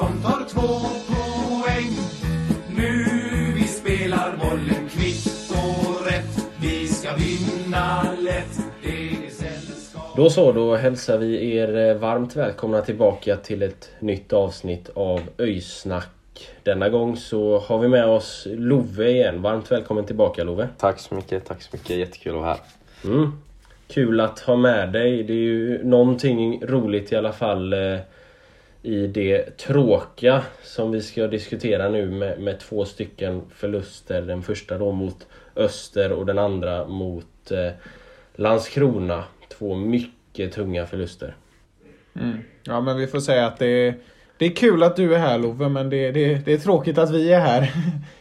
Som tar två poäng. Nu vi spelar bollen kvitt och rätt. Vi ska vinna lätt. Då så, då hälsar vi er eh, varmt välkomna tillbaka till ett nytt avsnitt av Öysnack. Denna gång så har vi med oss Love igen. Varmt välkommen tillbaka Love. Tack så mycket, tack så mycket. Jättekul att vara här. Mm. Kul att ha med dig. Det är ju någonting roligt i alla fall eh, i det tråkiga som vi ska diskutera nu med, med två stycken förluster. Den första då mot Öster och den andra mot eh, Landskrona. Två mycket tunga förluster. Mm. Ja, men vi får säga att det är, det är kul att du är här Love, men det, det, det är tråkigt att vi är här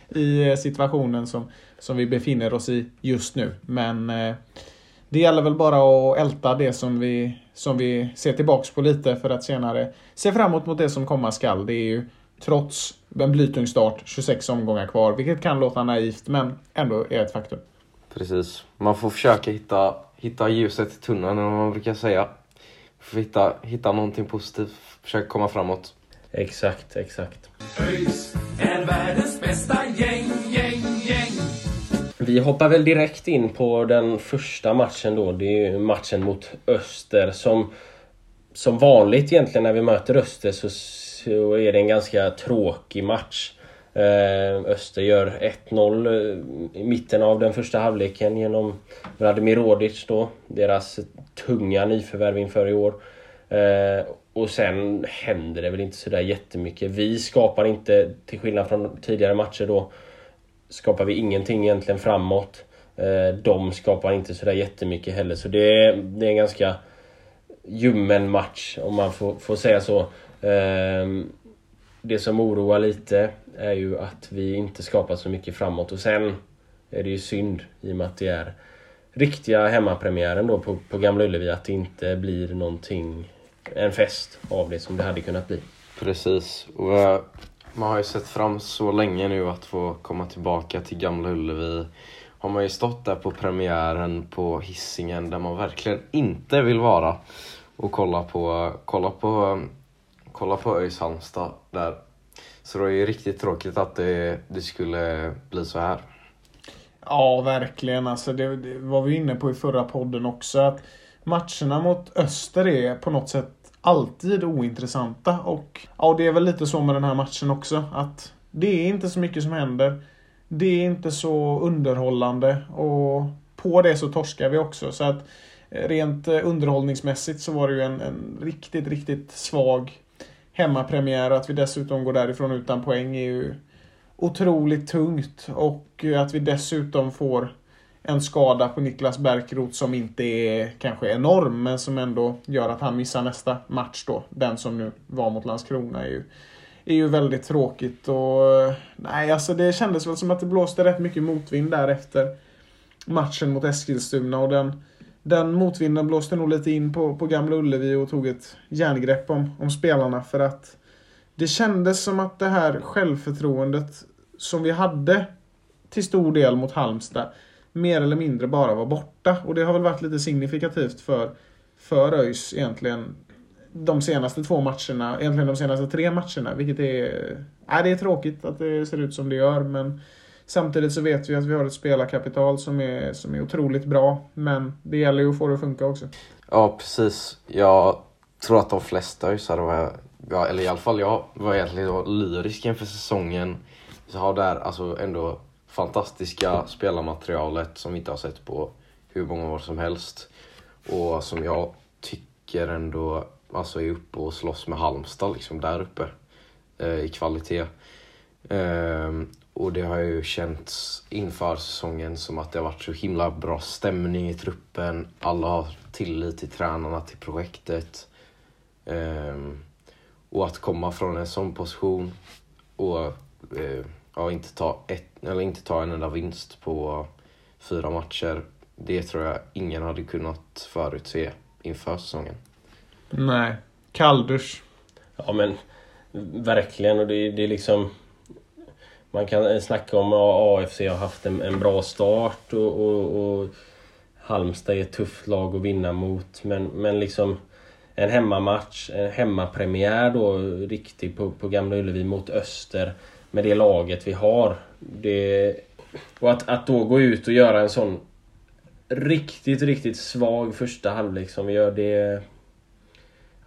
i situationen som, som vi befinner oss i just nu. Men eh, det gäller väl bara att älta det som vi, som vi ser tillbaks på lite för att senare se framåt mot det som komma skall. Det är ju trots en blytung start 26 omgångar kvar, vilket kan låta naivt men ändå är ett faktum. Precis. Man får försöka hitta, hitta ljuset i tunneln, eller vad man brukar säga. Får hitta, hitta någonting positivt, försöka komma framåt. Exakt, exakt. ÖIS Vi hoppar väl direkt in på den första matchen då. Det är ju matchen mot Öster som som vanligt egentligen när vi möter Öster så, så är det en ganska tråkig match. Eh, Öster gör 1-0 eh, i mitten av den första halvleken genom Vladimir Rodic då. Deras tunga nyförvärv inför i år. Eh, och sen händer det väl inte sådär jättemycket. Vi skapar inte, till skillnad från tidigare matcher då, skapar vi ingenting egentligen framåt. Eh, de skapar inte sådär jättemycket heller. Så det är, det är en ganska ljummen match om man får, får säga så. Ehm, det som oroar lite är ju att vi inte skapar så mycket framåt och sen är det ju synd i och med att det är riktiga hemmapremiären då på, på Gamla Ullevi att det inte blir någonting, en fest av det som det hade kunnat bli. Precis. Och eh, man har ju sett fram så länge nu att få komma tillbaka till Gamla Ullevi. Har man ju stått där på premiären på hissingen där man verkligen inte vill vara. Och kolla på, kolla på, kolla på ÖIS Halmstad där. Så det är ju riktigt tråkigt att det, det skulle bli så här. Ja, verkligen. Alltså, det, det var vi inne på i förra podden också. Att matcherna mot Öster är på något sätt alltid ointressanta. Och ja, det är väl lite så med den här matchen också. Att det är inte så mycket som händer. Det är inte så underhållande. Och på det så torskar vi också. Så att eh, rent eh, underhållningsmässigt så var det ju en, en riktigt, riktigt svag hemmapremiär. Att vi dessutom går därifrån utan poäng är ju otroligt tungt. Och eh, att vi dessutom får en skada på Niklas Bärkroth som inte är kanske enorm, men som ändå gör att han missar nästa match då. Den som nu var mot Landskrona är ju, är ju väldigt tråkigt. Och, nej, alltså det kändes väl som att det blåste rätt mycket motvind där efter matchen mot Eskilstuna. Och den, den motvinden blåste nog lite in på, på Gamla Ullevi och tog ett järngrepp om, om spelarna. För att det kändes som att det här självförtroendet som vi hade till stor del mot Halmstad mer eller mindre bara var borta. Och det har väl varit lite signifikativt för, för ÖIS egentligen de senaste två matcherna, egentligen de senaste tre matcherna. Vilket är, Nej, det är tråkigt att det ser ut som det gör. Men samtidigt så vet vi att vi har ett spelarkapital som är, som är otroligt bra. Men det gäller ju att få det att funka också. Ja, precis. Jag tror att de flesta ÖISare var, ja, eller i alla fall jag, var egentligen lyrisk inför säsongen. Så har där alltså ändå fantastiska spelarmaterialet som vi inte har sett på hur många år som helst. Och som jag tycker ändå alltså är uppe och slåss med Halmstad liksom där uppe eh, i kvalitet. Eh, och det har ju känts inför säsongen som att det har varit så himla bra stämning i truppen. Alla har tillit till tränarna, till projektet. Eh, och att komma från en sån position och eh, ja, inte, ta ett, eller inte ta en enda vinst på fyra matcher. Det tror jag ingen hade kunnat förutse inför säsongen. Nej. Kalldusch. Ja men verkligen och det, det är liksom Man kan snacka om att AFC har haft en, en bra start och, och, och Halmstad är ett tufft lag att vinna mot men, men liksom En hemmamatch, en hemmapremiär då riktigt på, på Gamla Ullevi mot Öster med det laget vi har. Det, och att, att då gå ut och göra en sån Riktigt, riktigt svag första halvlek som vi gör det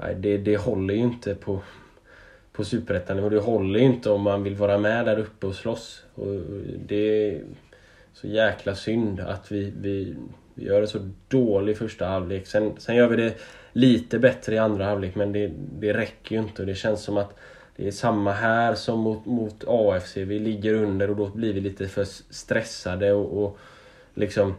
Nej, det, det håller ju inte på, på superettan Det håller ju inte om man vill vara med där uppe och slåss. Och det är så jäkla synd att vi, vi, vi gör en så dålig första halvlek. Sen, sen gör vi det lite bättre i andra halvlek men det, det räcker ju inte. Och det känns som att det är samma här som mot, mot AFC. Vi ligger under och då blir vi lite för stressade och, och liksom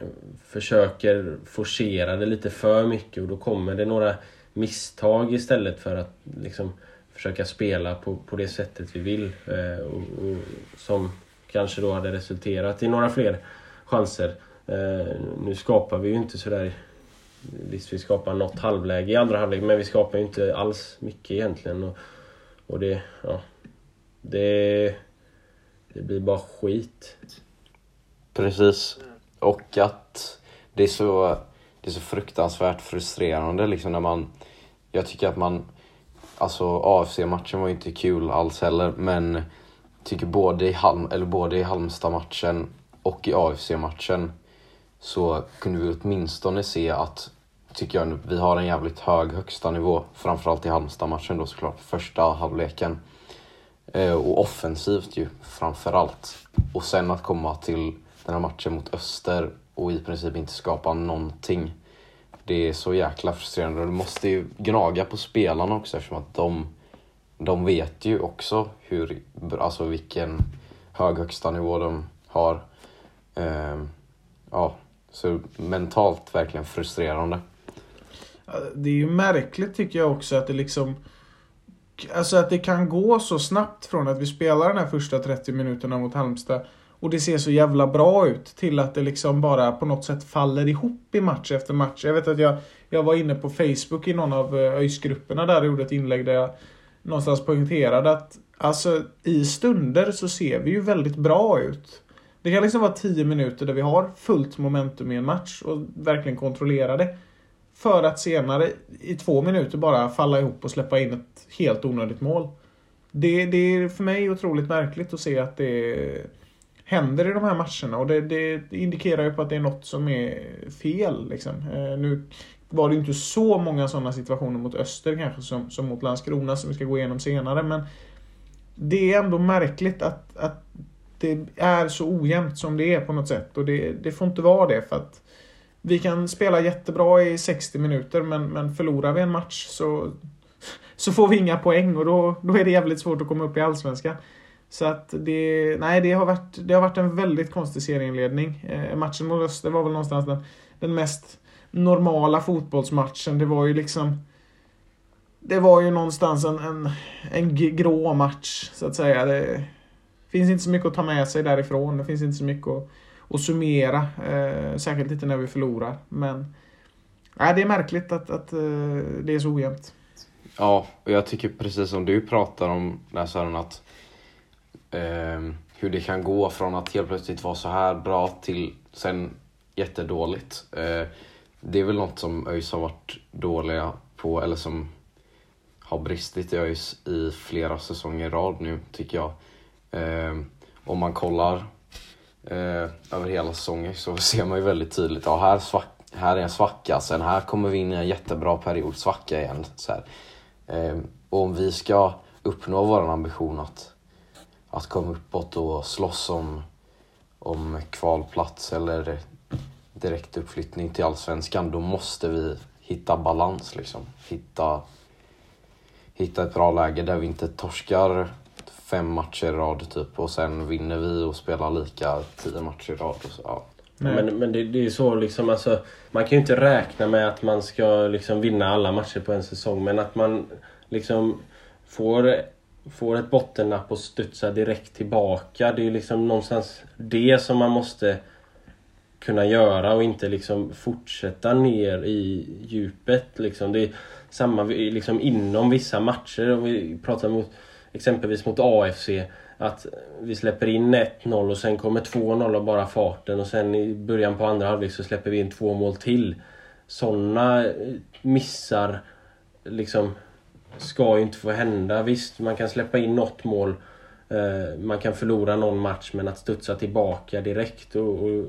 eh, försöker forcera det lite för mycket och då kommer det några misstag istället för att liksom försöka spela på, på det sättet vi vill. Eh, och, och, som kanske då hade resulterat i några fler chanser. Eh, nu skapar vi ju inte sådär... Visst, vi skapar något halvläge i andra halvlek men vi skapar ju inte alls mycket egentligen. Och, och det... Ja, det... Det blir bara skit. Precis. Och att det är så, det är så fruktansvärt frustrerande liksom när man... Jag tycker att man... Alltså AFC-matchen var ju inte kul alls heller men jag tycker både i, Halm, eller både i Halmstad-matchen och i AFC-matchen så kunde vi åtminstone se att, tycker jag, vi har en jävligt hög högsta nivå. Framförallt i Halmstad-matchen då såklart, första halvleken. Eh, och offensivt ju, framförallt. Och sen att komma till den här matchen mot Öster och i princip inte skapa någonting. Det är så jäkla frustrerande och du måste ju gnaga på spelarna också eftersom att de, de vet ju också hur, alltså vilken hög högsta nivå de har. Ehm, ja, så mentalt verkligen frustrerande. Det är ju märkligt tycker jag också att det liksom Alltså att det kan gå så snabbt från att vi spelar den här första 30 minuterna mot Halmstad och det ser så jävla bra ut till att det liksom bara på något sätt faller ihop i match efter match. Jag vet att jag, jag var inne på Facebook i någon av eh, ÖIS-grupperna där och gjorde ett inlägg där jag någonstans poängterade att alltså i stunder så ser vi ju väldigt bra ut. Det kan liksom vara 10 minuter där vi har fullt momentum i en match och verkligen kontrollerar det. För att senare i två minuter bara falla ihop och släppa in ett helt onödigt mål. Det, det är för mig otroligt märkligt att se att det händer i de här matcherna och det, det indikerar ju på att det är något som är fel. Liksom. Eh, nu var det inte så många sådana situationer mot Öster kanske som, som mot Landskrona som vi ska gå igenom senare men det är ändå märkligt att, att det är så ojämnt som det är på något sätt och det, det får inte vara det för att vi kan spela jättebra i 60 minuter men, men förlorar vi en match så, så får vi inga poäng och då, då är det jävligt svårt att komma upp i Allsvenskan. Så att det, nej, det har varit, det har varit en väldigt konstig serieinledning. Eh, matchen mot Öster var väl någonstans den, den mest normala fotbollsmatchen. Det var ju liksom... Det var ju någonstans en, en, en grå match, så att säga. Det finns inte så mycket att ta med sig därifrån. Det finns inte så mycket att, att summera. Eh, särskilt inte när vi förlorar. Men eh, det är märkligt att, att eh, det är så ojämnt. Ja, och jag tycker precis som du pratar om, Sören, att eh, hur det kan gå från att helt plötsligt vara så här bra till sen jättedåligt. Eh, det är väl något som ÖIS har varit dåliga på, eller som har bristit i ÖIS i flera säsonger i rad nu, tycker jag. Eh, om man kollar eh, över hela säsongen så ser man ju väldigt tydligt, ja här, svack, här är en svacka, sen här kommer vi in i en jättebra period, svacka igen. Så eh, och om vi ska uppnå vår ambition att att komma uppåt och slåss om, om kvalplats eller direkt uppflyttning till Allsvenskan, då måste vi hitta balans liksom. Hitta, hitta ett bra läge där vi inte torskar fem matcher i rad typ och sen vinner vi och spelar lika tio matcher i rad. Och så, ja. Men, men det, det är så liksom alltså, Man kan ju inte räkna med att man ska liksom vinna alla matcher på en säsong men att man liksom får, får ett bottennapp och studsar direkt tillbaka. Det är liksom någonstans det som man måste kunna göra och inte liksom fortsätta ner i djupet. Liksom. Det är samma liksom inom vissa matcher. Om vi pratar mot exempelvis mot AFC. Att vi släpper in 1-0 och sen kommer 2-0 av bara farten och sen i början på andra halvlek så släpper vi in två mål till. Sådana eh, missar liksom ska ju inte få hända. Visst, man kan släppa in något mål. Eh, man kan förlora någon match men att studsa tillbaka direkt. Och, och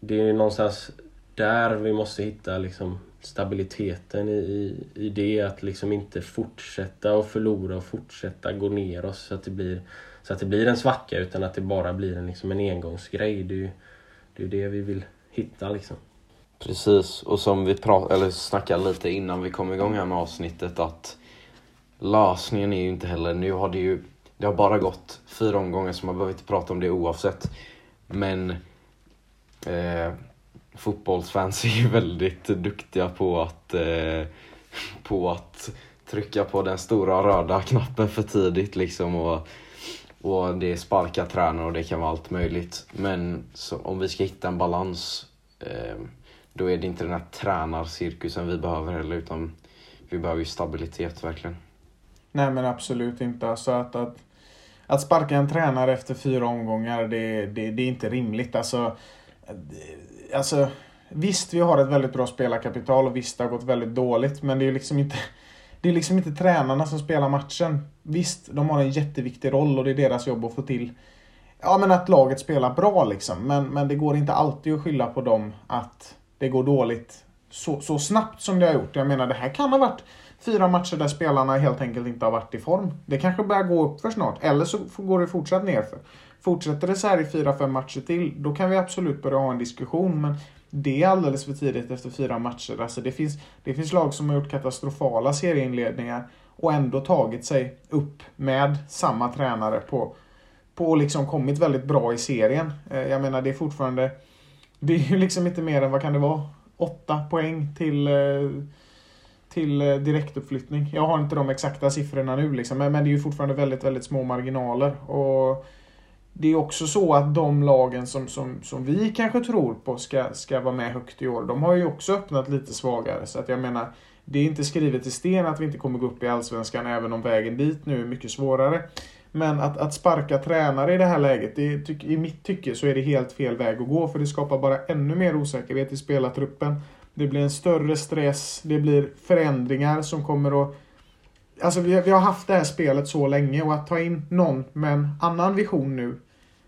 det är någonstans där vi måste hitta liksom stabiliteten i, i det. Att liksom inte fortsätta och förlora och fortsätta gå ner oss så att det blir, så att det blir en svacka utan att det bara blir en, liksom en engångsgrej. Det är ju det, är det vi vill hitta liksom. Precis, och som vi eller snackade lite innan vi kom igång här med avsnittet att lösningen är ju inte heller, nu har det ju, det har bara gått fyra omgångar så man behöver inte prata om det oavsett. Men eh, fotbollsfans är ju väldigt duktiga på att, eh, på att trycka på den stora röda knappen för tidigt liksom. Och, och det är sparka tränare och det kan vara allt möjligt. Men så, om vi ska hitta en balans eh, då är det inte den här tränarcirkusen vi behöver heller utan vi behöver ju stabilitet verkligen. Nej men absolut inte. Alltså att, att, att sparka en tränare efter fyra omgångar det, det, det är inte rimligt. Alltså, alltså, visst, vi har ett väldigt bra spelarkapital och visst, det har gått väldigt dåligt. Men det är liksom inte, det är liksom inte tränarna som spelar matchen. Visst, de har en jätteviktig roll och det är deras jobb att få till ja, men att laget spelar bra. Liksom. Men, men det går inte alltid att skylla på dem att det går dåligt så, så snabbt som det har gjort. Jag menar, det här kan ha varit fyra matcher där spelarna helt enkelt inte har varit i form. Det kanske börjar gå upp för snart, eller så går det fortsatt nerför. Fortsätter det så här i fyra, fem matcher till, då kan vi absolut börja ha en diskussion. Men det är alldeles för tidigt efter fyra matcher. Alltså det, finns, det finns lag som har gjort katastrofala serieinledningar och ändå tagit sig upp med samma tränare på, på liksom kommit väldigt bra i serien. Eh, jag menar, det är fortfarande... Det är ju liksom inte mer än, vad kan det vara? Åtta poäng till eh, till eh, direktuppflyttning. Jag har inte de exakta siffrorna nu liksom, men, det är ju fortfarande väldigt, väldigt små marginaler. Och det är också så att de lagen som, som, som vi kanske tror på ska, ska vara med högt i år, de har ju också öppnat lite svagare. Så att jag menar, det är inte skrivet i sten att vi inte kommer gå upp i Allsvenskan, även om vägen dit nu är mycket svårare. Men att, att sparka tränare i det här läget, det, i mitt tycke så är det helt fel väg att gå, för det skapar bara ännu mer osäkerhet i spelartruppen. Det blir en större stress, det blir förändringar som kommer att... Alltså vi, vi har haft det här spelet så länge och att ta in någon med en annan vision nu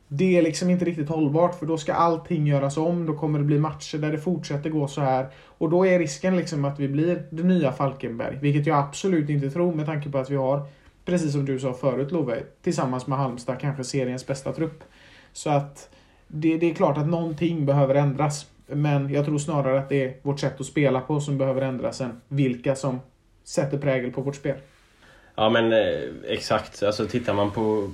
det är liksom inte riktigt hållbart för då ska allting göras om. Då kommer det bli matcher där det fortsätter gå så här. Och då är risken liksom att vi blir det nya Falkenberg. Vilket jag absolut inte tror med tanke på att vi har, precis som du sa förut Love, tillsammans med Halmstad kanske seriens bästa trupp. Så att det, det är klart att någonting behöver ändras. Men jag tror snarare att det är vårt sätt att spela på som behöver ändras än vilka som sätter prägel på vårt spel. Ja men eh, exakt. Alltså tittar man på,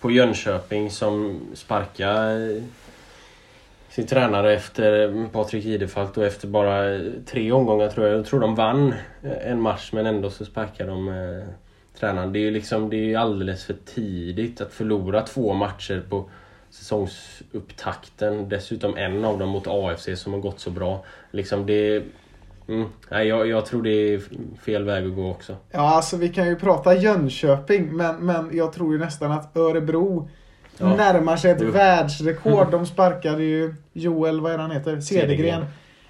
på Jönköping som sparkar eh, sin tränare efter Patrik Idefalk och efter bara tre omgångar tror jag. Jag tror de vann eh, en match men ändå så sparkar de eh, tränaren. Det är ju liksom, det är alldeles för tidigt att förlora två matcher på säsongsupptakten. Dessutom en av dem mot AFC som har gått så bra. Liksom det... Mm, nej, jag, jag tror det är fel väg att gå också. Ja, alltså vi kan ju prata Jönköping, men, men jag tror ju nästan att Örebro ja. närmar sig ett jo. världsrekord. De sparkade ju Joel, vad är han heter? Cedergren.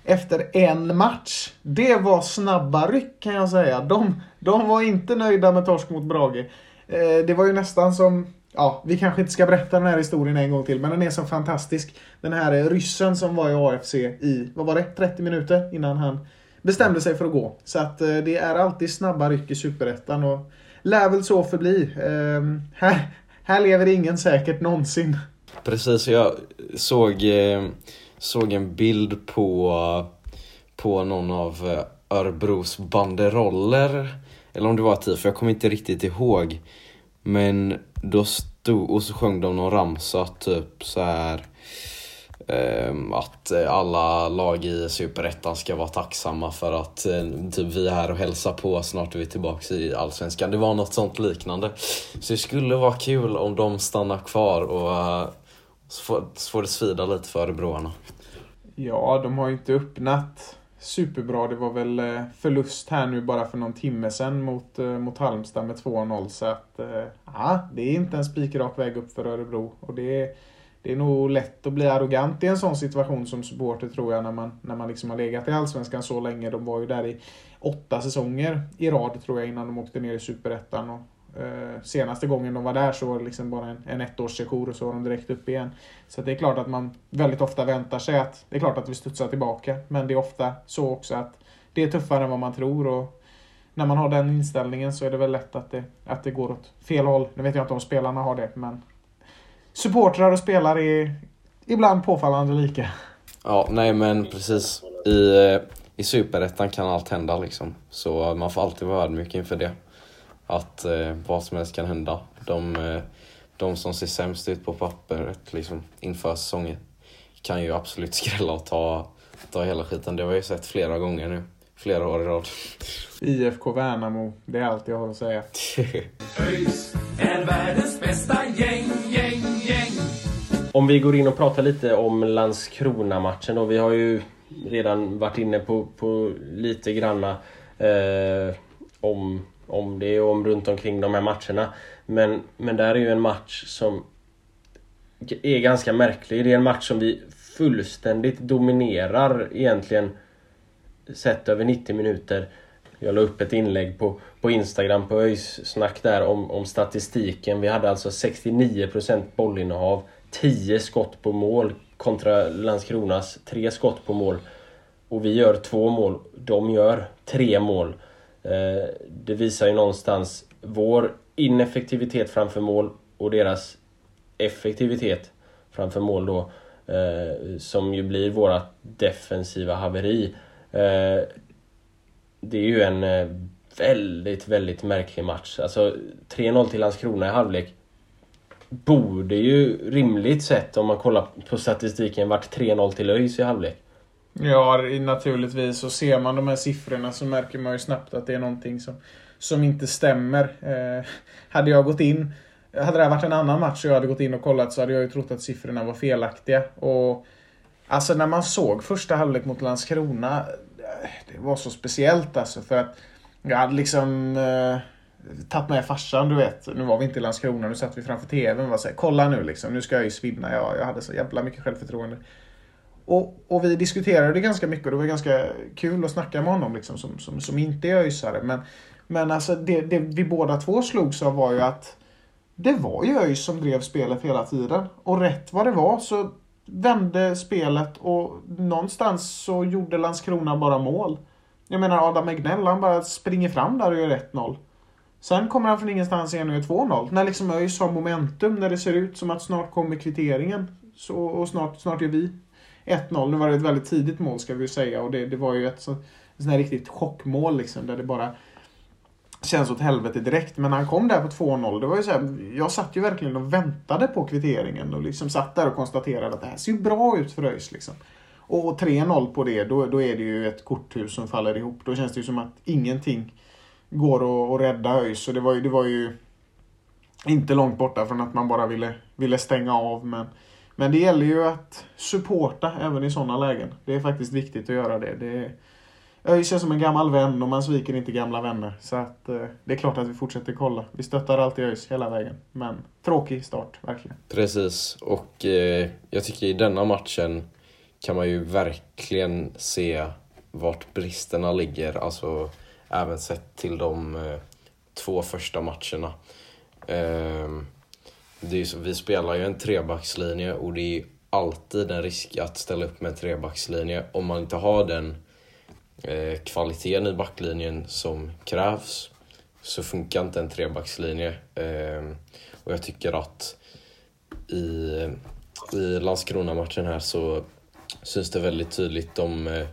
Efter en match. Det var snabba ryck kan jag säga. De, de var inte nöjda med torsk mot Brage. Eh, det var ju nästan som Ja, vi kanske inte ska berätta den här historien en gång till, men den är så fantastisk. Den här eh, ryssen som var i AFC i, vad var det, 30 minuter innan han bestämde sig för att gå. Så att eh, det är alltid snabba ryck i Superettan och lär väl så förbli. Eh, här, här lever ingen säkert någonsin. Precis, jag såg, eh, såg en bild på, på någon av Örebros banderoller. Eller om det var TIF, jag kommer inte riktigt ihåg. Men då stod, och så sjöng de någon ramsa typ så här ehm, att alla lag i Superettan ska vara tacksamma för att eh, typ vi är här och hälsar på, snart är vi tillbaka i Allsvenskan. Det var något sånt liknande. Så det skulle vara kul om de stannar kvar och eh, så får, så får det svida lite för Örebroarna. Ja, de har ju inte öppnat superbra. Det var väl eh, förlust här nu bara för någon timme sedan mot, eh, mot Halmstad med 2-0. Så att, eh, ja, det är inte en spikrak väg upp för Örebro. Och det är, det är nog lätt att bli arrogant i en sån situation som supporter tror jag när man, när man liksom har legat i Allsvenskan så länge. De var ju där i åtta säsonger i rad tror jag innan de åkte ner i Superettan. Och, Eh, senaste gången de var där så var det liksom bara en, en ettårssejour och så var de direkt upp igen. Så det är klart att man väldigt ofta väntar sig att det är klart att vi studsar tillbaka. Men det är ofta så också att det är tuffare än vad man tror. Och när man har den inställningen så är det väl lätt att det, att det går åt fel håll. Nu vet jag inte om spelarna har det, men supportrar och spelare är ibland påfallande lika. Ja, nej men precis. I, eh, i Superettan kan allt hända liksom. Så man får alltid vara ödmjuk inför det. Att eh, vad som helst kan hända. De, eh, de som ser sämst ut på pappret liksom, inför säsongen kan ju absolut skrälla och ta, ta hela skiten. Det har vi ju sett flera gånger nu. Flera år i rad. IFK Värnamo, det är allt jag har att säga. ÖIS är världens bästa gäng, gäng, gäng. Om vi går in och pratar lite om Landskrona-matchen då. Vi har ju redan varit inne på, på lite granna eh, om, om det och om runt omkring de här matcherna. Men, men där är ju en match som är ganska märklig. Det är en match som vi fullständigt dominerar egentligen sett över 90 minuter. Jag la upp ett inlägg på, på Instagram på ÖIS snack där om, om statistiken. Vi hade alltså 69% bollinnehav, 10 skott på mål kontra Landskronas 3 skott på mål. Och vi gör två mål, de gör tre mål. Eh, det visar ju någonstans vår ineffektivitet framför mål och deras effektivitet framför mål då. Eh, som ju blir våra defensiva haveri. Eh, det är ju en väldigt, väldigt märklig match. Alltså 3-0 till Landskrona i halvlek borde ju rimligt sett om man kollar på statistiken varit 3-0 till ÖIS i halvlek. Ja, naturligtvis. Och ser man de här siffrorna så märker man ju snabbt att det är någonting som, som inte stämmer. Eh, hade jag gått in, hade det här varit en annan match och jag hade gått in och kollat så hade jag ju trott att siffrorna var felaktiga. Och Alltså när man såg första halvlek mot Landskrona, eh, det var så speciellt alltså för att jag hade liksom eh, tagit med farsan, du vet. Nu var vi inte i Landskrona, nu satt vi framför TVn och var såhär, kolla nu liksom, nu ska jag ju svinna. Jag, jag hade så jävla mycket självförtroende. Och, och vi diskuterade ganska mycket och det var ganska kul att snacka med honom liksom, som, som, som inte är öjsare. Men, men alltså det, det vi båda två slogs av var ju att det var ju ÖIS som drev spelet hela tiden. Och rätt vad det var så vände spelet och någonstans så gjorde Landskrona bara mål. Jag menar Adam Egnell, han bara springer fram där och gör 1-0. Sen kommer han från ingenstans igen och gör 2-0. När liksom ÖIS har momentum, när det ser ut som att snart kommer kvitteringen. Så, och snart, snart gör vi 1-0. Nu var det ett väldigt tidigt mål ska vi säga och det, det var ju ett sånt här riktigt chockmål liksom där det bara känns åt helvete direkt. Men när han kom där på 2-0, det var ju så här, jag satt ju verkligen och väntade på kvitteringen och liksom satt där och konstaterade att det här ser ju bra ut för ÖIS. Liksom. Och 3-0 på det, då, då är det ju ett korthus som faller ihop. Då känns det ju som att ingenting går att, att rädda ÖIS. Och det var, ju, det var ju inte långt borta från att man bara ville, ville stänga av. Men, men det gäller ju att supporta även i sådana lägen. Det är faktiskt viktigt att göra det. det ÖIS känns som en gammal vän och man sviker inte gamla vänner. Så att eh, det är klart att vi fortsätter kolla. Vi stöttar alltid ÖIS hela vägen. Men tråkig start, verkligen. Precis, och eh, jag tycker i denna matchen kan man ju verkligen se vart bristerna ligger. Alltså även sett till de eh, två första matcherna. Eh, det är så, vi spelar ju en trebackslinje och det är alltid en risk att ställa upp med en trebackslinje om man inte har den eh, kvaliteten i backlinjen som krävs så funkar inte en trebackslinje. Eh, och jag tycker att i, i Landskrona-matchen här så syns det väldigt tydligt. De eh,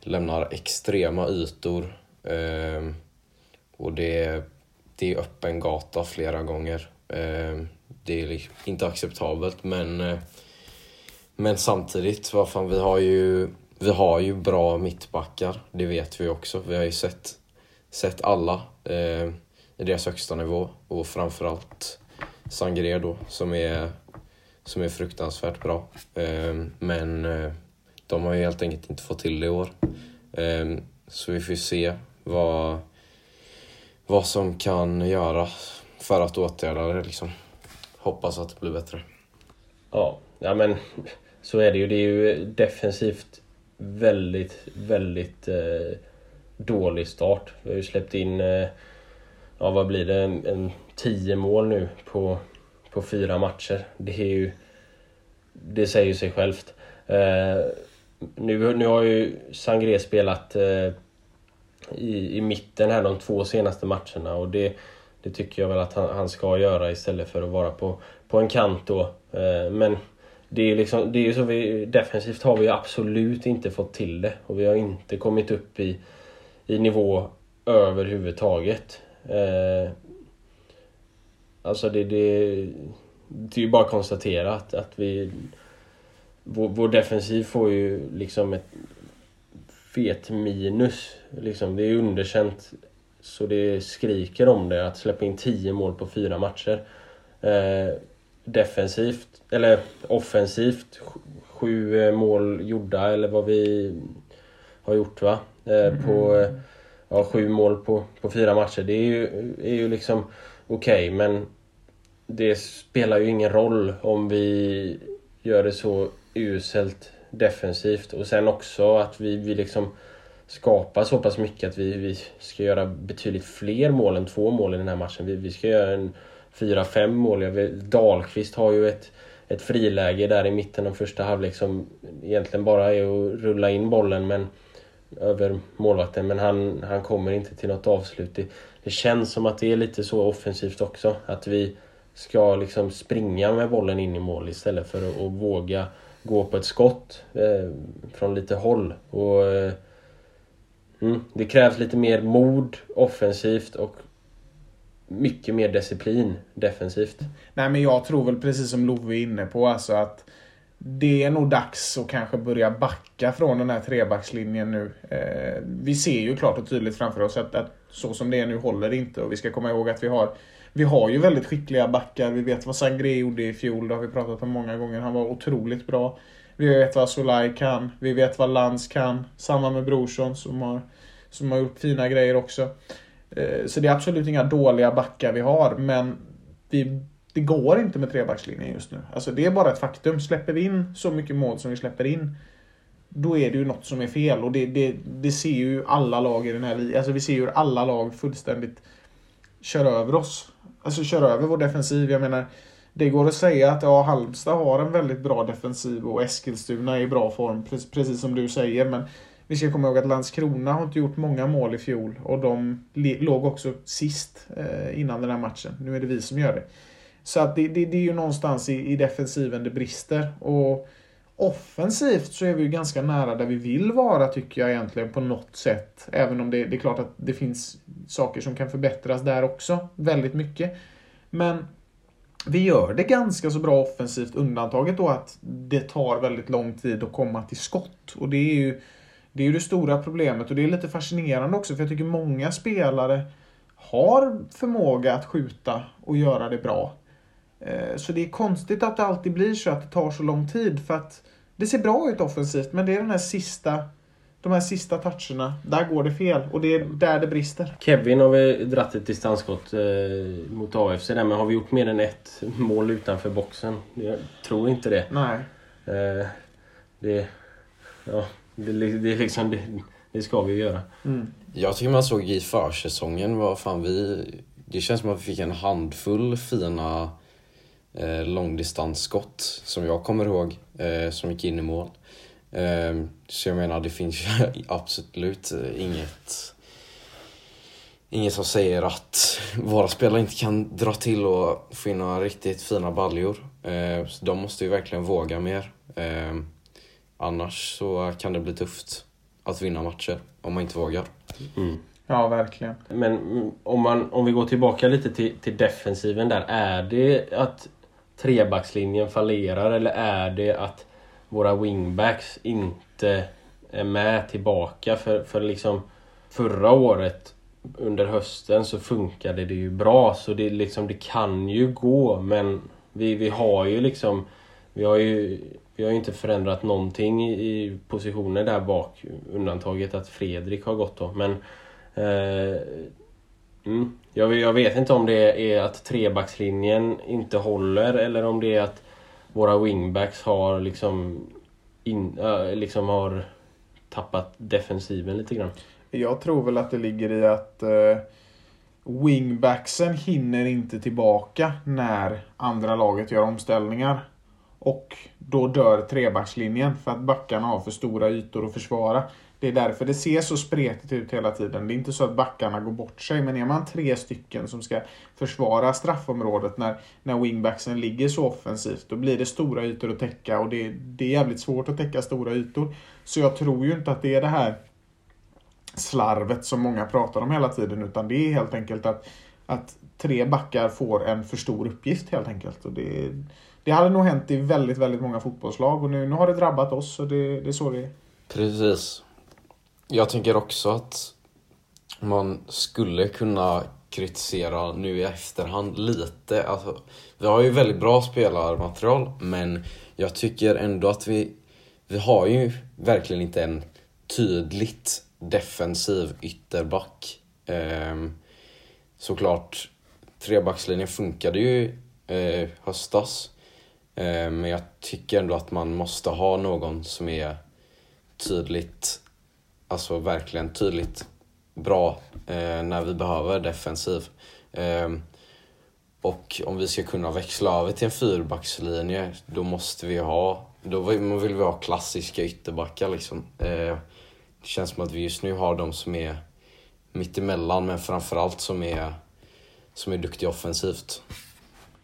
lämnar extrema ytor. Eh, och det, det är öppen gata flera gånger. Eh, det är liksom inte acceptabelt men eh, men samtidigt, vad fan, vi har ju vi har ju bra mittbackar, det vet vi också. Vi har ju sett, sett alla eh, i deras högsta nivå och framförallt Sangré då som är, som är fruktansvärt bra. Eh, men eh, de har ju helt enkelt inte fått till det i år. Eh, så vi får se vad, vad som kan göras för att åtgärda det liksom. Hoppas att det blir bättre. Ja, ja men så är det ju. Det är ju defensivt väldigt, väldigt eh, dålig start. Vi har ju släppt in, eh, ja vad blir det, en, en tio mål nu på, på fyra matcher. Det är ju, det säger ju sig självt. Eh, nu, nu har ju Sangré spelat eh, i, i mitten här de två senaste matcherna och det, det tycker jag väl att han, han ska göra istället för att vara på, på en kant då. Eh, men det är, liksom, det är så vi, defensivt har vi absolut inte fått till det och vi har inte kommit upp i, i nivå överhuvudtaget. Eh, alltså det, det, det är ju bara att konstatera att, att vi... Vår, vår defensiv får ju liksom ett fet minus. Liksom, det är underkänt så det skriker om det att släppa in 10 mål på fyra matcher. Eh, defensivt, eller offensivt, sju eh, mål gjorda eller vad vi har gjort va? Eh, på eh, ja, sju mål på, på fyra matcher. Det är ju, är ju liksom okej okay, men det spelar ju ingen roll om vi gör det så uselt defensivt och sen också att vi, vi liksom skapa så pass mycket att vi, vi ska göra betydligt fler mål än två mål i den här matchen. Vi, vi ska göra en fyra, fem mål. Vet, Dahlqvist har ju ett, ett friläge där i mitten av första halvlek som egentligen bara är att rulla in bollen men över målvakten men han, han kommer inte till något avslut. Det, det känns som att det är lite så offensivt också. Att vi ska liksom springa med bollen in i mål istället för att, att våga gå på ett skott eh, från lite håll. Och, eh, mm, det krävs lite mer mod offensivt och mycket mer disciplin defensivt. Nej men jag tror väl precis som Love är inne på alltså att det är nog dags att kanske börja backa från den här trebackslinjen nu. Eh, vi ser ju klart och tydligt framför oss att, att så som det är nu håller det inte och vi ska komma ihåg att vi har vi har ju väldigt skickliga backar. Vi vet vad Sangré gjorde i fjol. Det har vi pratat om många gånger. Han var otroligt bra. Vi vet vad Solai kan. Vi vet vad Lantz kan. Samma med Brorsson som har, som har gjort fina grejer också. Eh, så det är absolut inga dåliga backar vi har, men vi, det går inte med trebackslinjen just nu. Alltså det är bara ett faktum. Släpper vi in så mycket mål som vi släpper in, då är det ju något som är fel. Och det, det, det ser ju alla lag i den här ligan. Alltså vi ser ju hur alla lag fullständigt kör över oss. Alltså kör över vår defensiv. Jag menar, det går att säga att ja, Halmstad har en väldigt bra defensiv och Eskilstuna är i bra form, precis som du säger. Men vi ska komma ihåg att Landskrona har inte gjort många mål i fjol och de låg också sist eh, innan den här matchen. Nu är det vi som gör det. Så att det, det, det är ju någonstans i, i defensiven det brister. Och offensivt så är vi ju ganska nära där vi vill vara tycker jag egentligen på något sätt. Även om det, det är klart att det finns saker som kan förbättras där också. Väldigt mycket. Men vi gör det ganska så bra offensivt. Undantaget då att det tar väldigt lång tid att komma till skott. Och det är ju det är ju det stora problemet och det är lite fascinerande också för jag tycker många spelare har förmåga att skjuta och göra det bra. Eh, så det är konstigt att det alltid blir så att det tar så lång tid för att det ser bra ut offensivt men det är den här sista de här sista toucherna, där går det fel och det är där det brister. Kevin har vi dratt ett distansskott eh, mot AFC där men har vi gjort mer än ett mål utanför boxen? Jag tror inte det. Nej. Eh, det... Ja, det, det, liksom, det, det ska vi göra. Mm. Jag tycker man såg i försäsongen, vad fan vi... Det känns som att vi fick en handfull fina eh, långdistansskott som jag kommer ihåg, eh, som gick in i mål. Eh, så jag menar, det finns ju absolut inget Inget som säger att våra spelare inte kan dra till och få in några riktigt fina baljor. Eh, så de måste ju verkligen våga mer. Eh, Annars så kan det bli tufft att vinna matcher om man inte vågar. Mm. Ja, verkligen. Men om, man, om vi går tillbaka lite till, till defensiven där. Är det att trebackslinjen fallerar eller är det att våra wingbacks inte är med tillbaka? För, för liksom förra året under hösten så funkade det ju bra så det, liksom, det kan ju gå men vi, vi har ju liksom vi har ju, vi har ju inte förändrat någonting i, positioner där bak undantaget att Fredrik har gått då men eh, mm, jag, jag vet inte om det är att trebackslinjen inte håller eller om det är att våra wingbacks har liksom, in, äh, liksom har tappat defensiven lite grann. Jag tror väl att det ligger i att eh, wingbacksen hinner inte tillbaka när andra laget gör omställningar. Och då dör trebackslinjen för att backarna har för stora ytor att försvara. Det är därför det ser så spretigt ut hela tiden. Det är inte så att backarna går bort sig, men är man tre stycken som ska försvara straffområdet när, när wingbacksen ligger så offensivt, då blir det stora ytor att täcka och det, det är jävligt svårt att täcka stora ytor. Så jag tror ju inte att det är det här slarvet som många pratar om hela tiden, utan det är helt enkelt att, att tre backar får en för stor uppgift helt enkelt. Och det, det hade nog hänt i väldigt, väldigt många fotbollslag och nu, nu har det drabbat oss och det, det är så det är. Precis. Jag tänker också att man skulle kunna kritisera nu i efterhand lite. Alltså, vi har ju väldigt bra spelarmaterial men jag tycker ändå att vi, vi har ju verkligen inte en tydligt defensiv ytterback. Eh, såklart, trebackslinjen funkade ju eh, höstas. Eh, men jag tycker ändå att man måste ha någon som är tydligt, alltså verkligen tydligt bra eh, när vi behöver defensiv. Eh, och om vi ska kunna växla över till en fyrbackslinje, då måste vi ha, då vill vi ha klassiska ytterbackar liksom. Eh, det känns som att vi just nu har de som är mittemellan men framförallt som är, som är duktiga offensivt.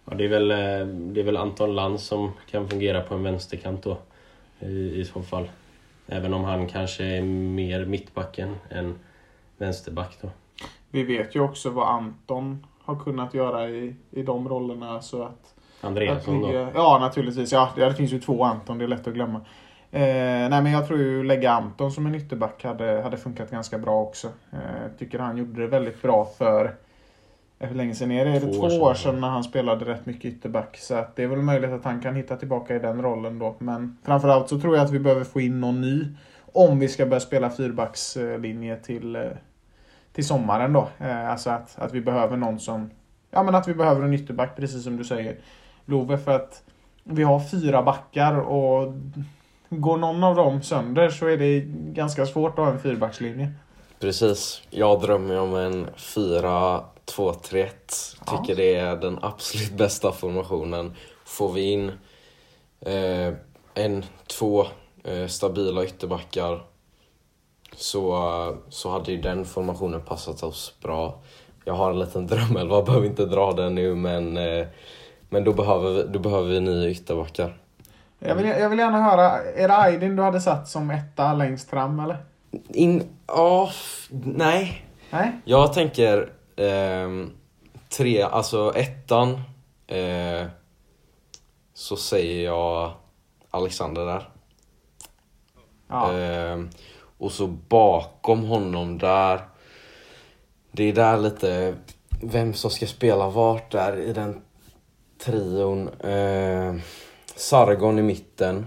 Ja, det, är väl, eh, det är väl Anton Land som kan fungera på en vänsterkant då i, i så fall. Även om han kanske är mer mittbacken än vänsterback då. Vi vet ju också vad Anton har kunnat göra i, i de rollerna så att... Andreasson att vi, då? Ja, naturligtvis. Ja, det finns ju två Anton, det är lätt att glömma. Eh, nej men jag tror ju lägga Anton som en ytterback hade, hade funkat ganska bra också. Eh, tycker han gjorde det väldigt bra för hur länge sedan är det? Är det två, två år sedan när han spelade rätt mycket ytterback. Så att det är väl möjligt att han kan hitta tillbaka i den rollen då. Men framförallt så tror jag att vi behöver få in någon ny. Om vi ska börja spela fyrbackslinje till, eh, till sommaren då. Eh, alltså att, att vi behöver någon som... Ja men att vi behöver en ytterback precis som du säger. Love för att vi har fyra backar och Går någon av dem sönder så är det ganska svårt att ha en fyrbackslinje. Precis. Jag drömmer om en 4-2-3-1. Tycker ja. det är den absolut bästa formationen. Får vi in eh, en, två eh, stabila ytterbackar så, så hade ju den formationen passat oss bra. Jag har en liten drömelva, behöver inte dra den nu men, eh, men då, behöver vi, då behöver vi nya ytterbackar. Jag vill, jag vill gärna höra, är det Aydin du hade satt som etta längst fram eller? In, ja, nej. Nej? Jag tänker eh, tre, alltså ettan eh, så säger jag Alexander där. Ja. Eh, och så bakom honom där, det är där lite vem som ska spela vart där i den trion. Eh, Sargon i mitten.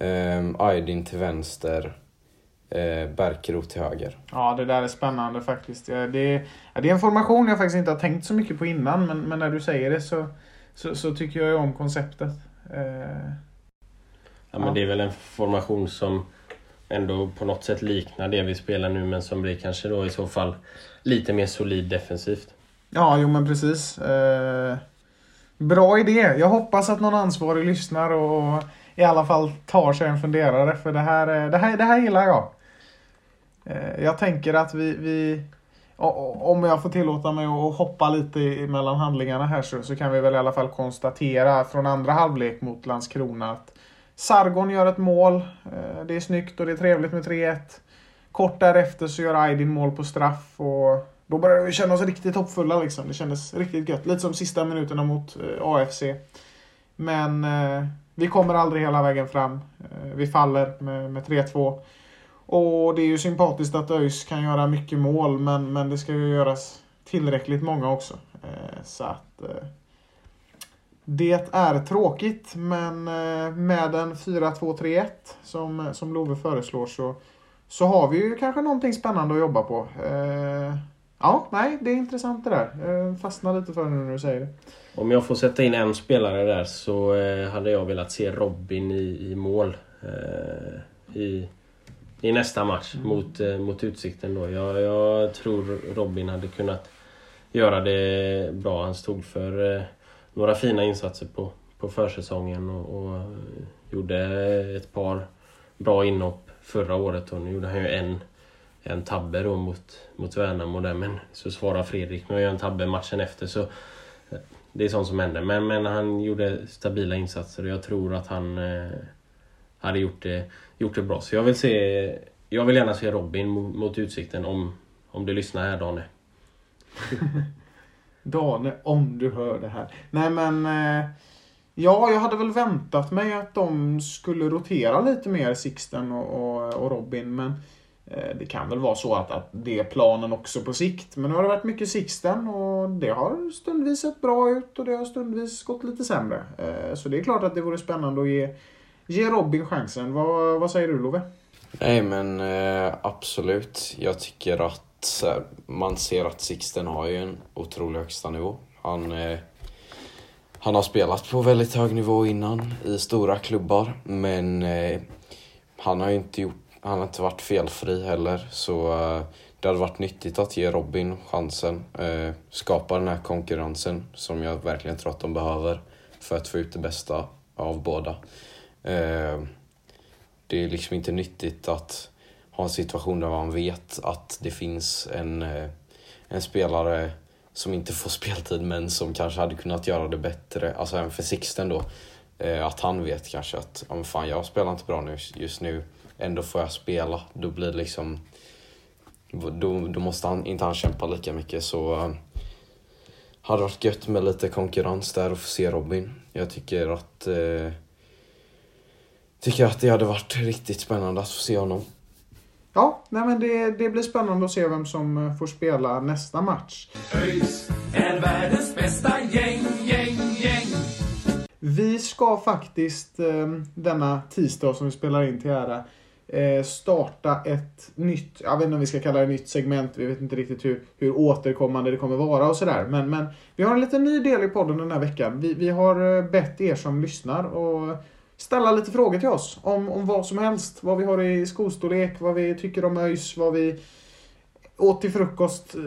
Um, Aydin till vänster. Uh, Berkerot till höger. Ja, det där är spännande faktiskt. Det är, det är en formation jag faktiskt inte har tänkt så mycket på innan, men, men när du säger det så, så, så tycker jag om konceptet. Uh, ja, men ja. det är väl en formation som ändå på något sätt liknar det vi spelar nu, men som blir kanske då i så fall lite mer solid defensivt. Ja, jo men precis. Uh, Bra idé. Jag hoppas att någon ansvarig lyssnar och i alla fall tar sig en funderare. För det här, det här, det här gillar jag. Eh, jag tänker att vi, vi om jag får tillåta mig att hoppa lite mellan handlingarna här så, så kan vi väl i alla fall konstatera från andra halvlek mot Landskrona att Sargon gör ett mål. Eh, det är snyggt och det är trevligt med 3-1. Kort därefter så gör Aydin mål på straff och då började vi känna oss riktigt hoppfulla liksom. Det kändes riktigt gött. Lite som sista minuterna mot eh, AFC. Men vi kommer aldrig hela vägen fram. Vi faller med, med 3-2. Och det är ju sympatiskt att ÖIS kan göra mycket mål, men, men det ska ju göras tillräckligt många också. Eh, så att... Eh, det är tråkigt, men eh, med en 4-2-3-1 som, som Love föreslår så, så har vi ju kanske någonting spännande att jobba på. Ja, nej, det är intressant det där. Jag fastnar lite för det nu när du säger det. Om jag får sätta in en spelare där så hade jag velat se Robin i, i mål. I, i nästa match Mm. mot, eh, mot Utsikten då. Jag, jag tror Robin hade kunnat göra det bra. Han stod för eh, några fina insatser på, på försäsongen och, och eh, gjorde ett par bra inhopp förra året. Och nu gjorde han ju en, en tabbe då mot, mot Värnamo där. Men så svarar Fredrik med att göra en tabbe matchen efter. Så eh, det är sånt som händer. Men, men han gjorde stabila insatser och jag tror att han eh, hade gjort det, gjort det bra. Så jag vill se jag vill gärna se Robin mot, Utsikten om, om du lyssnar här Dane. Dane, om du hör det här. Nej men... Eh, ja, jag hade väl väntat mig att de skulle rotera lite mer Sixten och, och, och Robin. Men eh, det kan väl vara så att, att det är planen också på sikt. Men nu har det varit mycket Sixten och det har stundvis sett bra ut och det har stundvis gått lite sämre. Eh, så det är klart att det vore spännande att ge, ge Robin chansen. Vad, vad säger du Love? Nej men eh, absolut. Jag tycker att här, man ser att Sixten har ju en otrolig högsta nivå. Han, eh, han har spelat på väldigt hög nivå innan i stora klubbar men eh, han har ju inte gjort, han har inte varit felfri heller så eh, det hade varit nyttigt att ge Robin chansen. Eh, skapa den här konkurrensen som jag verkligen tror att de behöver för att få ut det bästa av båda. Eh, det är liksom inte nyttigt att ha en situation där man vet att det finns en, eh, en spelare som inte får speltid men som kanske hade kunnat göra det bättre, alltså även för Sixten då. Eh, att han vet kanske att, ja men fan jag spelar inte bra nu just nu, ändå får jag spela. Då blir det liksom, då, då måste han, inte han kämpa lika mycket så hade varit gött med lite konkurrens där och få se Robin. Jag tycker att eh, Tycker att det hade varit riktigt spännande att få se honom. Ja, nej men det, det blir spännande att se vem som eh, får spela nästa match. ÖIS är världens bästa gäng, gäng, gäng. Vi ska faktiskt eh, denna tisdag som vi spelar in till ära eh, starta ett nytt, jag vet inte om vi ska kalla det nytt segment, vi vet inte riktigt hur, hur återkommande det kommer vara och sådär. Men, men vi har en liten ny del i podden den här veckan. Vi, vi har bett er som lyssnar och ställa lite frågor till oss om, om vad som helst. Vad vi har i skostorlek, vad vi tycker om ÖIS, vad vi åt till frukost, eh,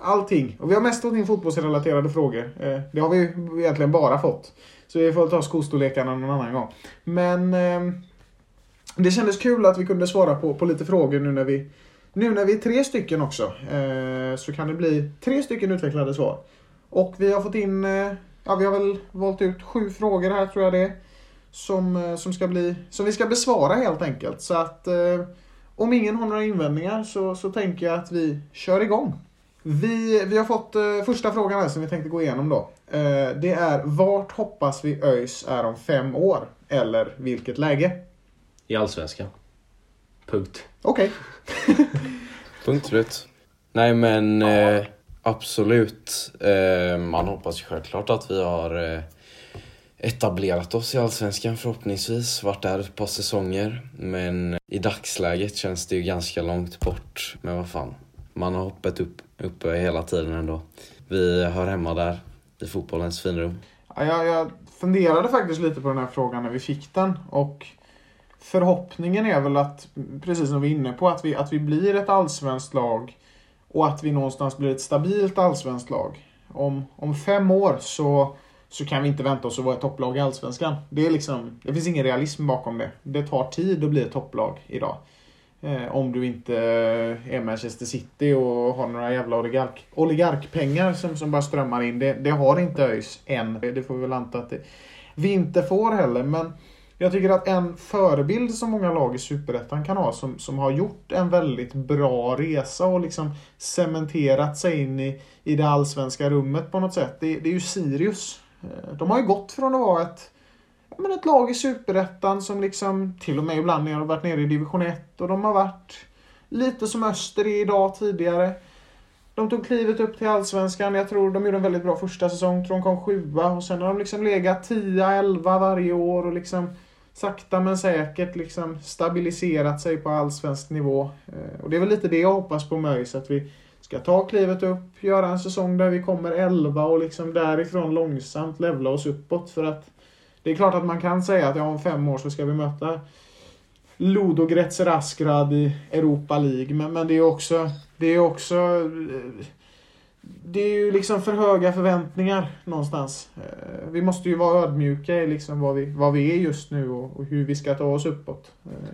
allting. Och vi har mest fått in fotbollsrelaterade frågor. Eh, det har vi egentligen bara fått. Så vi får ta skostorlekarna någon annan gång. Men eh, det kändes kul att vi kunde svara på, på lite frågor nu när vi nu när vi är tre stycken också. Eh, så kan det bli tre stycken utvecklade svar. Och vi har fått in, eh, ja vi har väl valt ut sju frågor här tror jag det är. Som, eh, som, ska bli, som vi ska besvara helt enkelt. Så att eh, om ingen har några invändningar så, så tänker jag att vi kör igång. Vi, vi har fått eh, första frågan här som vi tänkte gå igenom då. Eh, det är vart hoppas vi ÖIS är om fem år? Eller vilket läge? I Allsvenskan. Punkt. Okej. Punkt slut. Nej men eh, absolut. Eh, man hoppas ju självklart att vi har eh, etablerat oss i Allsvenskan förhoppningsvis. Varit där ett par säsonger. Men i dagsläget känns det ju ganska långt bort. Men vad fan. Man har hoppat upp, uppe hela tiden ändå. Vi hör hemma där. I fotbollens finrum. Ja, jag, jag funderade faktiskt lite på den här frågan när vi fick den. Och förhoppningen är väl att, precis som vi är inne på, att vi, att vi blir ett allsvenskt lag. Och att vi någonstans blir ett stabilt allsvenskt lag. Om, om fem år så, så kan vi inte vänta oss att vara ett topplag i allsvenskan. Det, är liksom, det finns ingen realism bakom det. Det tar tid att bli ett topplag idag. Eh, om du inte är Manchester City och har några jävla oligark, oligarkpengar som, som bara strömmar in. Det, det har inte ÖIS än. Det får vi väl anta att det, vi inte får heller. Men jag tycker att en förebild som många lag i Superettan kan ha som, som har gjort en väldigt bra resa och liksom cementerat sig in i, i det allsvenska rummet på något sätt. Det, det är ju Sirius. Eh, de har ju gått från att vara ett men ett lag i Superettan som liksom till och med ibland har varit nere i division 1 och de har varit lite som Öster är idag tidigare. De tog klivet upp till Allsvenskan. Jag tror de gjorde en väldigt bra första säsong. Tror de kom sjua och sen har de liksom legat 10-11 varje år och liksom sakta men säkert liksom stabiliserat sig på allsvensk nivå. Eh, och det är väl lite det jag hoppas på med ÖIS, att vi ska ta klivet upp, göra en säsong där vi kommer 11 och liksom därifrån långsamt levla oss uppåt. För att det är klart att man kan säga att ja, om fem år så ska vi möta Ludo Askrad i Europa League. Men, men det är också... Det är också... Det är ju liksom för höga förväntningar någonstans. Eh, vi måste ju vara ödmjuka i liksom vad, vi, vad vi är just nu och, och hur vi ska ta oss uppåt. Eh,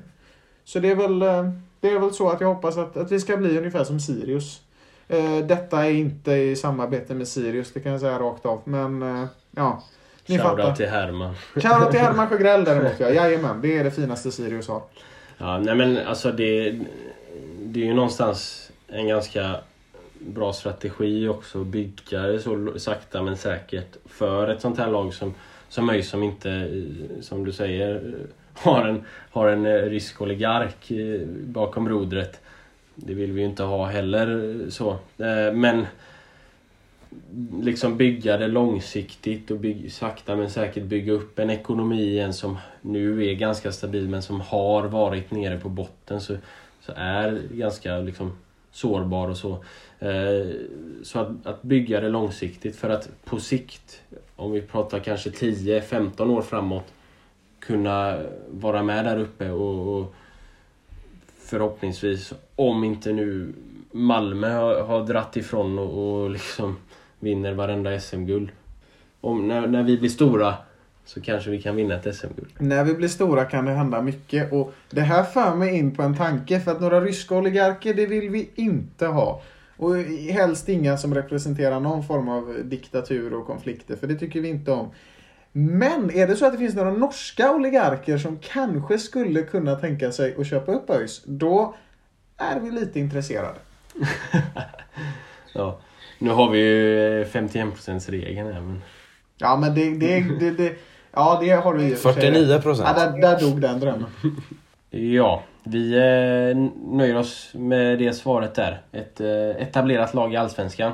så det är väl, eh, det är väl så att jag hoppas att, att vi ska bli ungefär som Sirius. Eh, Detta är inte i samarbete med Sirius, det kan jag säga rakt av. Men eh, ja, ni fattar. Shoutout till Herman. Shoutout till Herman Sjögrell däremot ja. Jajamän, det är det finaste Sirius har. Ja, nej men alltså det, det är ju någonstans en ganska bra strategi också att bygga det så sakta men säkert för ett sånt här lag som, som ÖIS som inte, som du säger, har en, har en eh, rysk oligark bakom rodret. Det vill vi ju inte ha heller så. Eh, men liksom bygga det långsiktigt och bygg, sakta men säkert bygga upp en ekonomi igen som nu är ganska stabil men som har varit nere på botten så, så är ganska liksom sårbar och så. Eh, så att, att bygga det långsiktigt för att på sikt, om vi pratar kanske 10-15 år framåt, kunna vara med där uppe och, och förhoppningsvis, om inte nu Malmö har, har dratt ifrån och, och liksom vinner varenda SM-guld. När, när vi blir stora så kanske vi kan vinna ett SM-guld. När vi blir stora kan det hända mycket och det här för mig in på en tanke för att några ryska oligarker det vill vi inte ha. Och helst inga som representerar någon form av diktatur och konflikter för det tycker vi inte om. Men är det så att det finns några norska oligarker som kanske skulle kunna tänka sig att köpa upp ÖIS, då är vi lite intresserade. Ja. Nu har vi ju 51%-regeln här men... Ja men det, det, det, det Ja det har du i och för sig. 49 procent. Ja, där, där dog den drömmen. Ja, vi eh, nöjer oss med det svaret där. Ett eh, etablerat lag i Allsvenskan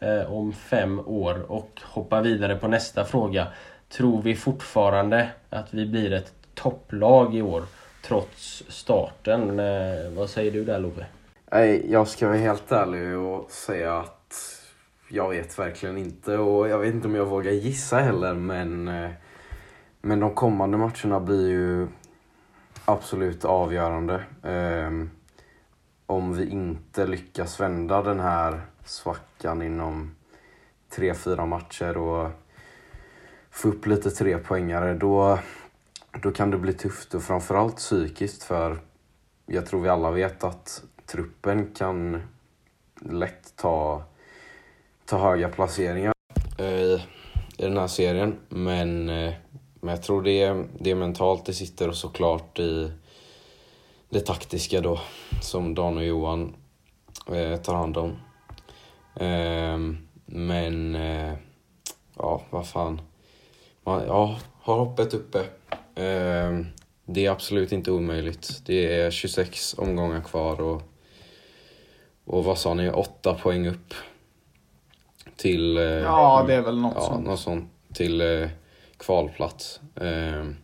eh, om fem år och hoppar vidare på nästa fråga. Tror vi fortfarande att vi blir ett topplag i år trots starten? Eh, vad säger du där Love? Jag ska vara helt ärlig och säga att jag vet verkligen inte och jag vet inte om jag vågar gissa heller men, eh, men de kommande matcherna blir ju absolut avgörande. Ehm, om vi inte lyckas vända den här svackan inom tre, fyra matcher och få upp lite trepoängare då, då kan det bli tufft och framförallt psykiskt för jag tror vi alla vet att truppen kan lätt ta, ta höga placeringar i, i den här serien. Men, eh, men jag tror det är, det är mentalt det sitter och såklart i det taktiska då som Dan och Johan eh, tar hand om. Eh, men eh, ja, vad fan. Man, ja, har hoppet uppe. Ehm, det är absolut inte omöjligt. Det är 26 omgångar kvar och, och vad sa ni, 8 poäng upp till... eh, Ja det är väl något ja, sånt. något sånt. Till eh, kvalplats. Ehm,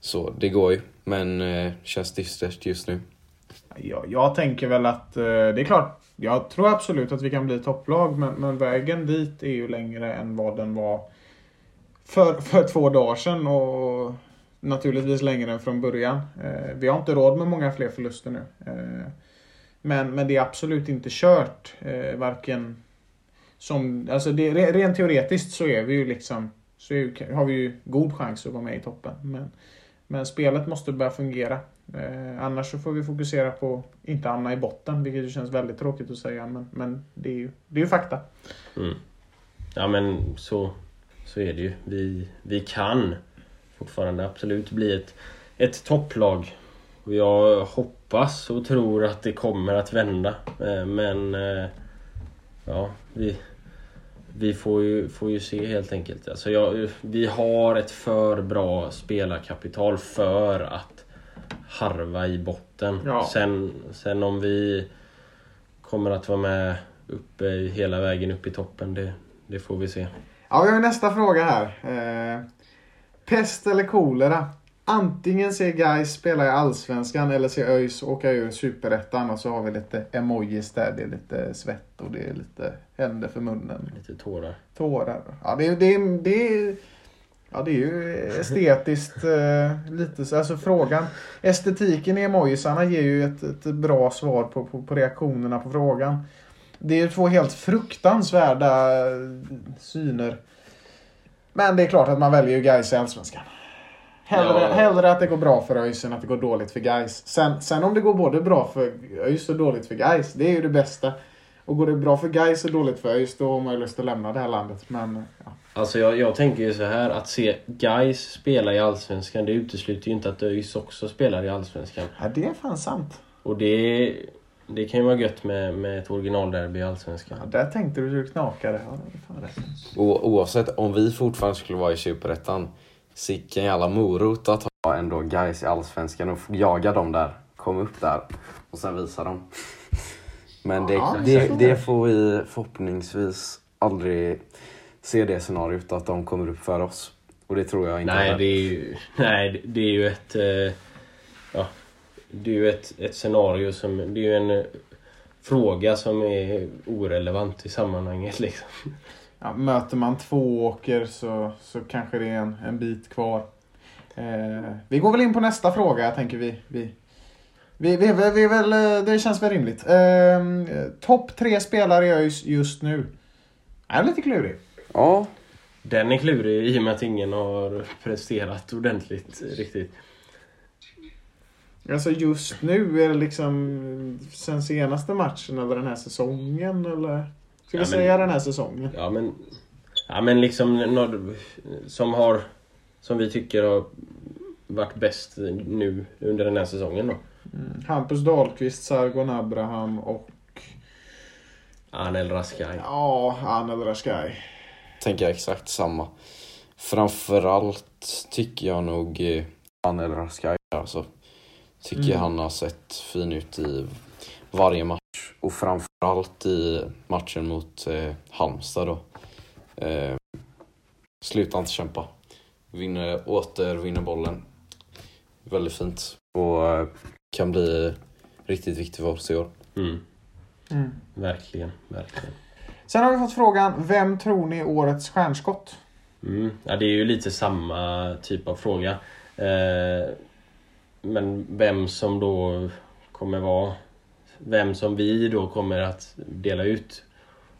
så det går ju, men eh, känns dystert just nu. Jag, jag tänker väl att det är klart. Jag tror absolut att vi kan bli topplag men, men vägen dit är ju längre än vad den var för, för två dagar sedan och naturligtvis längre än från början. Eh, vi har inte råd med många fler förluster nu. Eh, men, men det är absolut inte kört. Eh, varken som, alltså det, rent teoretiskt så är vi ju liksom så är, har vi ju god chans att vara med i toppen. Men, men spelet måste börja fungera. Eh, annars så får vi fokusera på att inte hamna i botten, vilket ju känns väldigt tråkigt att säga. Men, men det är ju det är ju fakta. Mm. Ja men så, så är det ju. Vi, vi kan fortfarande absolut bli ett, ett topplag. Och jag hoppas och tror att det kommer att vända. Eh, Men eh, ja, vi, vi får ju, får ju se helt enkelt. Alltså jag, vi har ett för bra spelarkapital för att harva i botten. Ja. Sen, sen om vi kommer att vara med uppe hela vägen upp i toppen, det, det får vi se. Ja, vi har nästa fråga här. Eh, pest eller kolera? Antingen se Gais spela i Allsvenskan eller se ÖIS åka ur Superettan och så har vi lite emojis där. Det är lite svett och det är lite händer för munnen. Lite tårar. Tårar. Ja, det, är- det, det, ja, det är ju estetiskt eh, lite så. Alltså frågan. Estetiken i emojisarna ger ju ett, ett bra svar på, på, på reaktionerna på frågan. Det är ju två helt fruktansvärda eh, syner. Men det är klart att man väljer ju Gais i Allsvenskan. Hellre, Ja. hellre att det går bra för ÖIS än att det går dåligt för Gais. Sen, sen om det går både bra för ÖIS och dåligt för Gais, det är ju det bästa. Och går det bra för Gais och dåligt för ÖIS, då har man ju lust att lämna det här landet. Men ja. Alltså jag, jag tänker ju så här att se Guys spela i Allsvenskan det utesluter ju inte att ÖIS också spelar i Allsvenskan. ja, det är fan sant. Och det, det kan ju vara gött med, med ett originalderby i Allsvenskan. Ja, där tänkte du hur det knakade. Ja, oavsett om vi fortfarande skulle vara i Superettan, sicken jävla morot att ha ändå guys i Allsvenskan och jaga dem där, komma upp där och sen visa dem. Men det, Ja, det, det får vi förhoppningsvis aldrig se det scenariot att de kommer upp för oss. Och det tror jag inte Nej, heller. det är ju, nej, det är ju ett... eh, det är ju ett, ett scenario som... Det är ju en eh, fråga som är orelevant i sammanhanget liksom. Ja, möter man två åker så, så kanske det är en, en bit kvar. Eh, vi går väl in på nästa fråga, tänker vi. Vi, vi, vi, vi, vi är väl, eh, det känns väl rimligt. Eh, Topp tre spelare i ÖIS just nu. Är lite klurig. Ja, Den är klurig i och med att ingen har presterat ordentligt riktigt. Alltså just nu, är det liksom sen senaste matchen eller den här säsongen eller? Ska vi Ja, men- säga den här säsongen? Ja men... Ja men liksom som har... Som vi tycker har varit bäst nu under den här säsongen då. Hampus Dahlqvist, Sargon Abraham och Anel Raskaj. ja, Anel Rashkai. tänker jag exakt samma. Framförallt tycker jag nog eh, han eller Raskai alltså. Tycker Mm. han har sett fin ut i varje match. Och framförallt i matchen mot eh, Halmstad då. Eh, slutar inte kämpa. Vinner, åter vinner bollen. Väldigt fint. Och eh, kan bli riktigt viktig för oss i år. Mm, Mm. verkligen, verkligen. Sen har vi fått frågan, vem tror ni är årets stjärnskott? Mm. Ja, det är ju lite samma typ av fråga. Eh, men vem som då kommer vara... Vem som vi då kommer att dela ut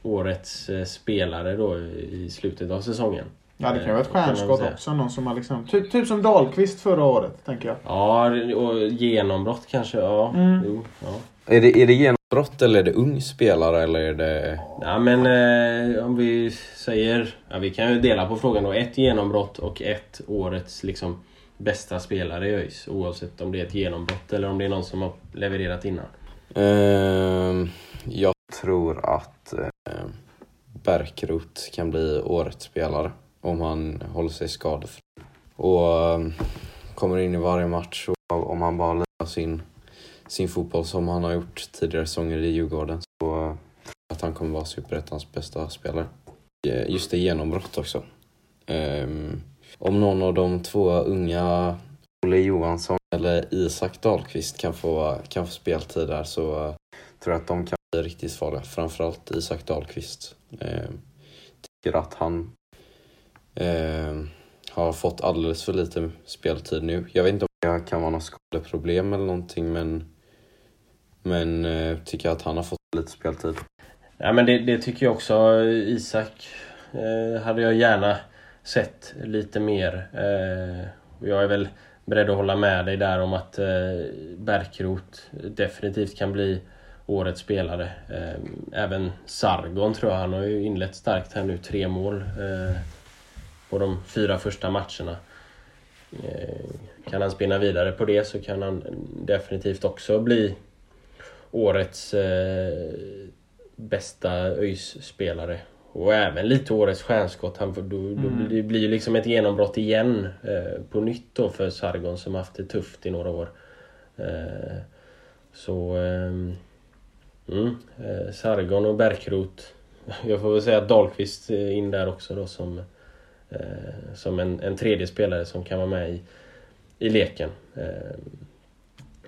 årets eh, spelare då i slutet av säsongen. Ja, det kan ju vara ett Eh, stjärnskott också. Någon som har liksom, typ, typ som Dahlqvist förra året, tänker jag. Ja, och genombrott kanske. Ja. Mm. Jo, ja. Är det, är det genombrott eller är det ung spelare eller är det... Ja men eh, om vi säger, ja, vi kan ju dela på frågan då. Ett genombrott och ett årets liksom bästa spelare i ÖIS. Oavsett om det är ett genombrott eller om det är någon som har levererat innan. Ehm, jag tror att ehm, uh, Bärkroth kan bli årets spelare om han håller sig skadefri. Och ehm, kommer in i varje match och om han bara lirar sin, sin fotboll som han har gjort tidigare säsonger i Djurgården så tror jag att han kommer vara Superettans bästa spelare. Eh, just det, genombrott också om någon av de två unga Olle Johansson eller Isak Dahlqvist kan få, kan få speltid där så tror jag att de kan bli riktigt farliga. Framförallt Isak Dahlqvist. Eh, tycker att han eh, har fått alldeles för lite speltid nu. Jag vet inte om det kan vara något skadeproblem eller någonting men men eh, tycker att han har fått lite speltid. Ja men det, det tycker jag också. Isak eh, hade jag gärna sett lite mer. Eh, och jag är väl beredd att hålla med dig där om att eh, Bärkroth definitivt kan bli årets spelare. Eh, även Sargon tror jag. Han har ju inlett starkt här nu. Tre mål eh, på de fyra första matcherna. Eh, kan han spinna vidare på det så kan han definitivt också bli årets eh, bästa ÖIS-spelare och även lite årets stjärnskott. Han, då, då Mm. det blir ju liksom ett genombrott igen eh, på nytt då för Sargon som haft det tufft i några år. Eh, så... ehm, mm, eh, Sargon och Bärkroth. Jag får väl säga Dahlqvist är in där också då som, eh, som en, en tredje spelare som kan vara med i, i leken. Eh,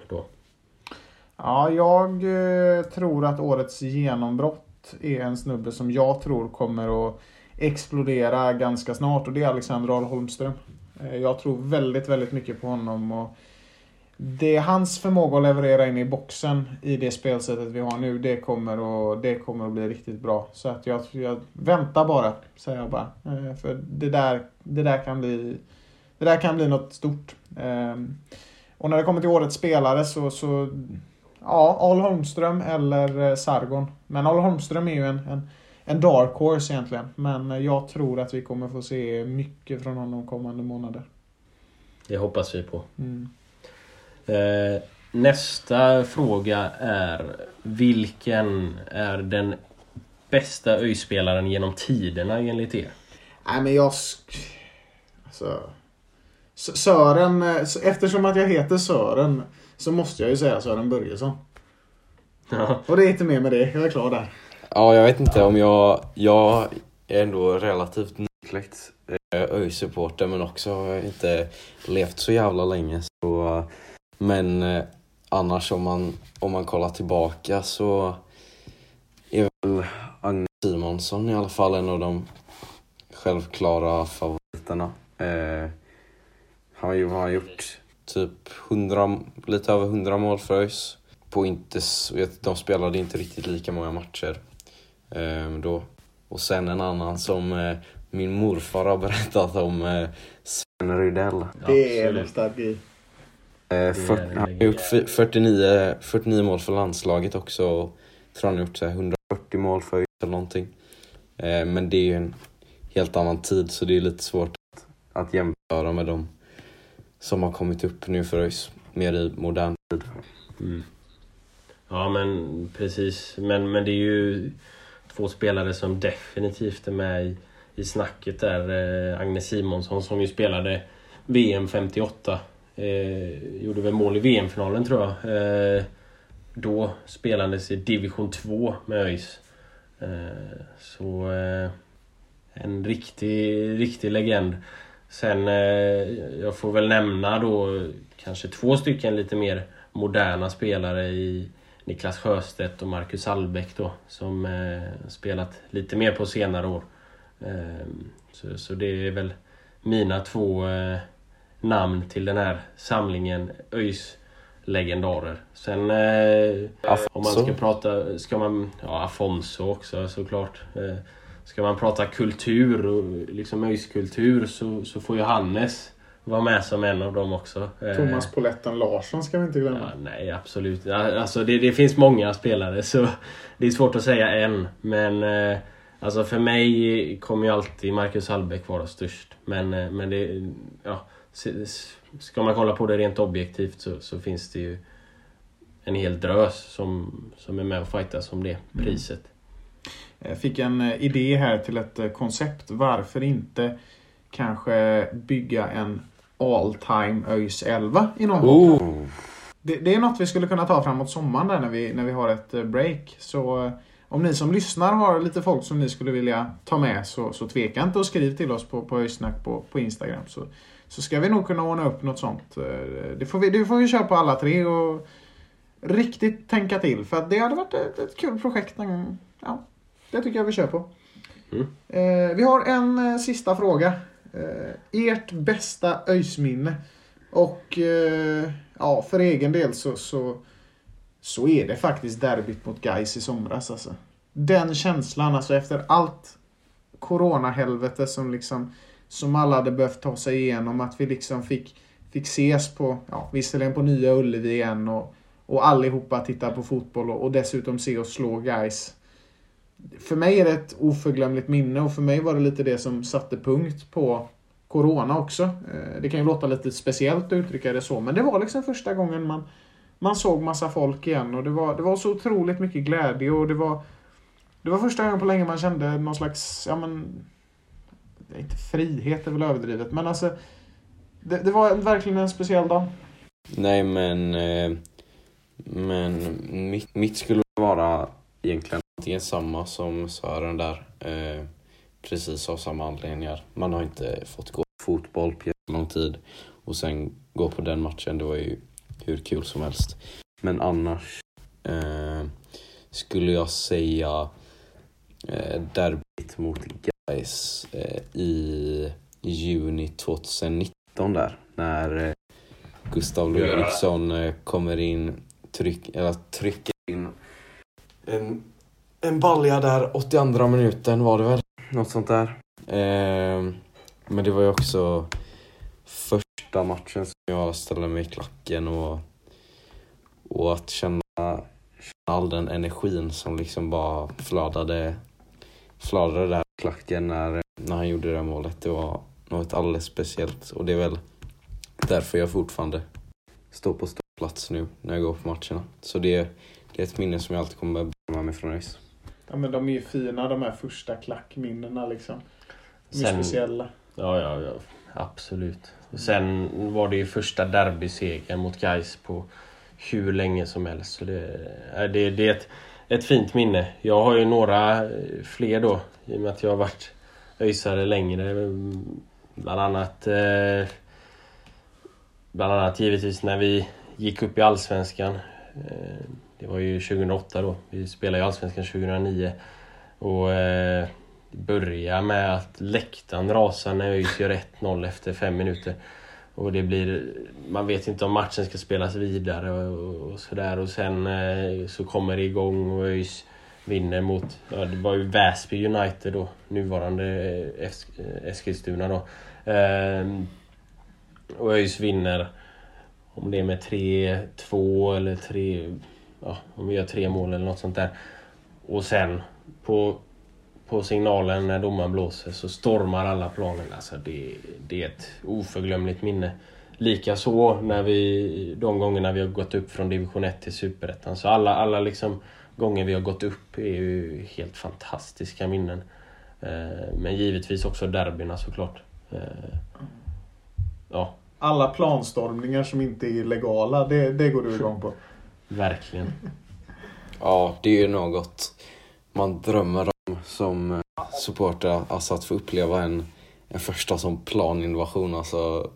då. Ja, jag eh, tror att årets genombrott är en snubbe som jag tror kommer att explodera ganska snart och det är Alexander Ahl Holmström. Eh, jag tror väldigt, väldigt mycket på honom och det är hans förmåga att leverera in i boxen i det spelsättet vi har nu, det kommer att, det kommer att bli riktigt bra. Så att jag, jag väntar bara, säger jag bara. Eh, för det där, det där kan bli det där kan bli något stort. Ehm, och när det kommer till årets spelare så, så ja, Al Holmström eller eh, Sargon. Men Al Holmström är ju en, en, en dark horse egentligen. Men eh, jag tror att vi kommer få se mycket från honom kommande månader. Det hoppas vi på. Mm. Eh, nästa fråga är Vilken är den bästa öjspelaren genom tiderna enligt er? Nej men jag... sk- Alltså... S- Sören, eh, eftersom att jag heter Sören så måste jag ju säga Sören Börjesson. Ja. Och det är inte mer med det, jag är klar där. Ja, jag vet inte om jag... Jag är ändå relativt nykläckt eh, ÖIS-supporter men också har jag inte levt så jävla länge. Så, eh, men eh, annars om man, om man kollar tillbaka så är väl Agne Simonsson i alla fall en av de självklara favoriterna. Eh, han har ju har gjort typ 100, lite över 100 mål för ÖIS. På inte, de spelade inte riktigt lika många matcher eh, då. Och sen en annan som eh, min morfar har berättat om, eh, Sven Rydell. Det är Absolut. nostalgi. Eh, är fyrt- en han har gjort fy- 49, 49 mål för landslaget också. Och tror han har gjort så här 140 mål för ÖIS eller någonting. Eh, men det är ju en helt annan tid så det är lite svårt att, jämföra med de som har kommit upp nu för ÖIS. Mer i modern tid. Mm. Ja men precis. Men, men det är ju två spelare som definitivt är med i, i snacket där. Eh, Agnes Simonsson som ju spelade VM 58. Eh, gjorde väl mål i VM-finalen tror jag. Eh, då spelades i division 2 med ÖIS. Eh, så eh, en riktig, riktig legend. Sen, eh, jag får väl nämna då kanske två stycken lite mer moderna spelare i Niklas Sjöstedt och Marcus Albeck då som eh, spelat lite mer på senare år. Eh, så, så det är väl mina två eh, namn till den här samlingen ÖIS legendarer. Sen eh, om man ska prata, ska man, ja Afonso också såklart. Eh, ska man prata kultur och liksom ÖIS kultur så, så får ju Hannes vara med som en av dem också. Eh, Thomas Poletten Larsson ska vi inte glömma. Ja, nej, absolut. Alltså, det, det finns många spelare så det är svårt att säga en. Men eh, alltså för mig kommer ju alltid Marcus Hallbäck vara störst. Men, eh, men det, ja, ska man kolla på det rent objektivt så, så finns det ju en hel drös som, som är med och fightas om det priset. Jag fick en eh, idé här till ett eh, koncept. Varför inte kanske bygga en all time ÖIS 11 i någon? Oh. Det, det är något vi skulle kunna ta framåt sommaren där när vi, när vi har ett eh, break. Så eh, om ni som lyssnar har lite folk som ni skulle vilja ta med så, så tveka inte och skriv till oss på, på ÖIS-snack på, på Instagram. Så, så ska vi nog kunna ordna upp något sånt. Eh, Det får vi, det får vi köra på alla tre och riktigt tänka till. För att det hade varit ett, ett kul projekt. någon gång. Ja, det tycker jag vi kör på. Mm. Eh, vi har en eh, sista fråga. Eh, ert bästa ÖIS-minne. Och eh, ja, för egen del så, så, så är det faktiskt derbyt mot Gais i somras. Alltså. Den känslan, alltså efter allt coronahelvete som liksom som alla hade behövt ta sig igenom. Att vi liksom fick, fick ses på, ja, visserligen på Nya Ullevi igen och, och allihopa tittar på fotboll och, och dessutom se oss slå Gais. För mig är det ett oförglömligt minne och för mig var det lite det som satte punkt på Corona också. Eh, det kan ju låta lite speciellt att uttrycka det så, men det var liksom första gången man, man såg massa folk igen och det var, det var så otroligt mycket glädje och det var Det var första gången på länge man kände någon slags, ja men... Inte frihet är väl överdrivet, men alltså... Det, det var verkligen en speciell dag. Nej men, eh, men mitt, mitt skulle vara egentligen antingen samma som Sören där. Eh, precis av samma anledningar. Man har inte fått gå fotboll på lång tid och sen gå på den matchen. Det var ju hur kul som helst. Men annars eh, skulle jag säga eh, derbyt mot Gais eh, i juni 2019 där. När eh, Gustav Ludvigsson eh, kommer in, tryck, eller trycker in en, en balja där 82 minuten var det väl. Något sånt där. Eh, men det var ju också första matchen som jag ställde mig i klacken och, och att känna, känna all den energin som liksom bara flödade, flödade där i klacken när, när han gjorde det där målet. Det var något alldeles speciellt och det är väl därför jag fortfarande står på plats nu när jag går på matcherna. Så det, det är ett minne som jag alltid kommer bära med mig från ÖIS. Ja men de är ju fina de här första klackminnena liksom. De är Sen- speciella. Ja, ja, ja. Absolut. Sen var det ju första derbysegern mot Gais på hur länge som helst. Så det, är- det, det är ett, ett fint minne. Jag har ju några eh, fler då. I och med att jag har varit öisare längre. Bland annat eh, Bland annat givetvis när vi gick upp i Allsvenskan. Eh, det var ju 2008 då. Vi spelade ju Allsvenskan 2009. Och eh, det börjar med att läktaren rasar när ÖIS gör 1-0 efter fem minuter. Och det blir... Man vet inte om matchen ska spelas vidare och, och sådär. Och sen eh, så kommer det igång och ÖIS vinner mot... Ja, det var ju Väsby United då. Nuvarande eh, Esk- eh, Eskilstuna då. Eh, och ÖIS vinner. Om det är med 3-2 eller 3... Ja, om vi gör tre mål eller något sånt där. Och sen på, på signalen när domaren blåser så stormar alla planen. Alltså det, det är ett oförglömligt minne. Likaså när vi, de gångerna vi har gått upp från division 1 till superettan. Så alla, alla liksom gånger vi har gått upp är ju helt fantastiska minnen. Eh, men givetvis också derbyna såklart. Eh, ja, Alla planstormningar som inte är legala, det, det går du igång på verkligen. Ja, det är ju något man drömmer om som eh, supporter. Alltså att få uppleva en, en första som planinvasion. Alltså,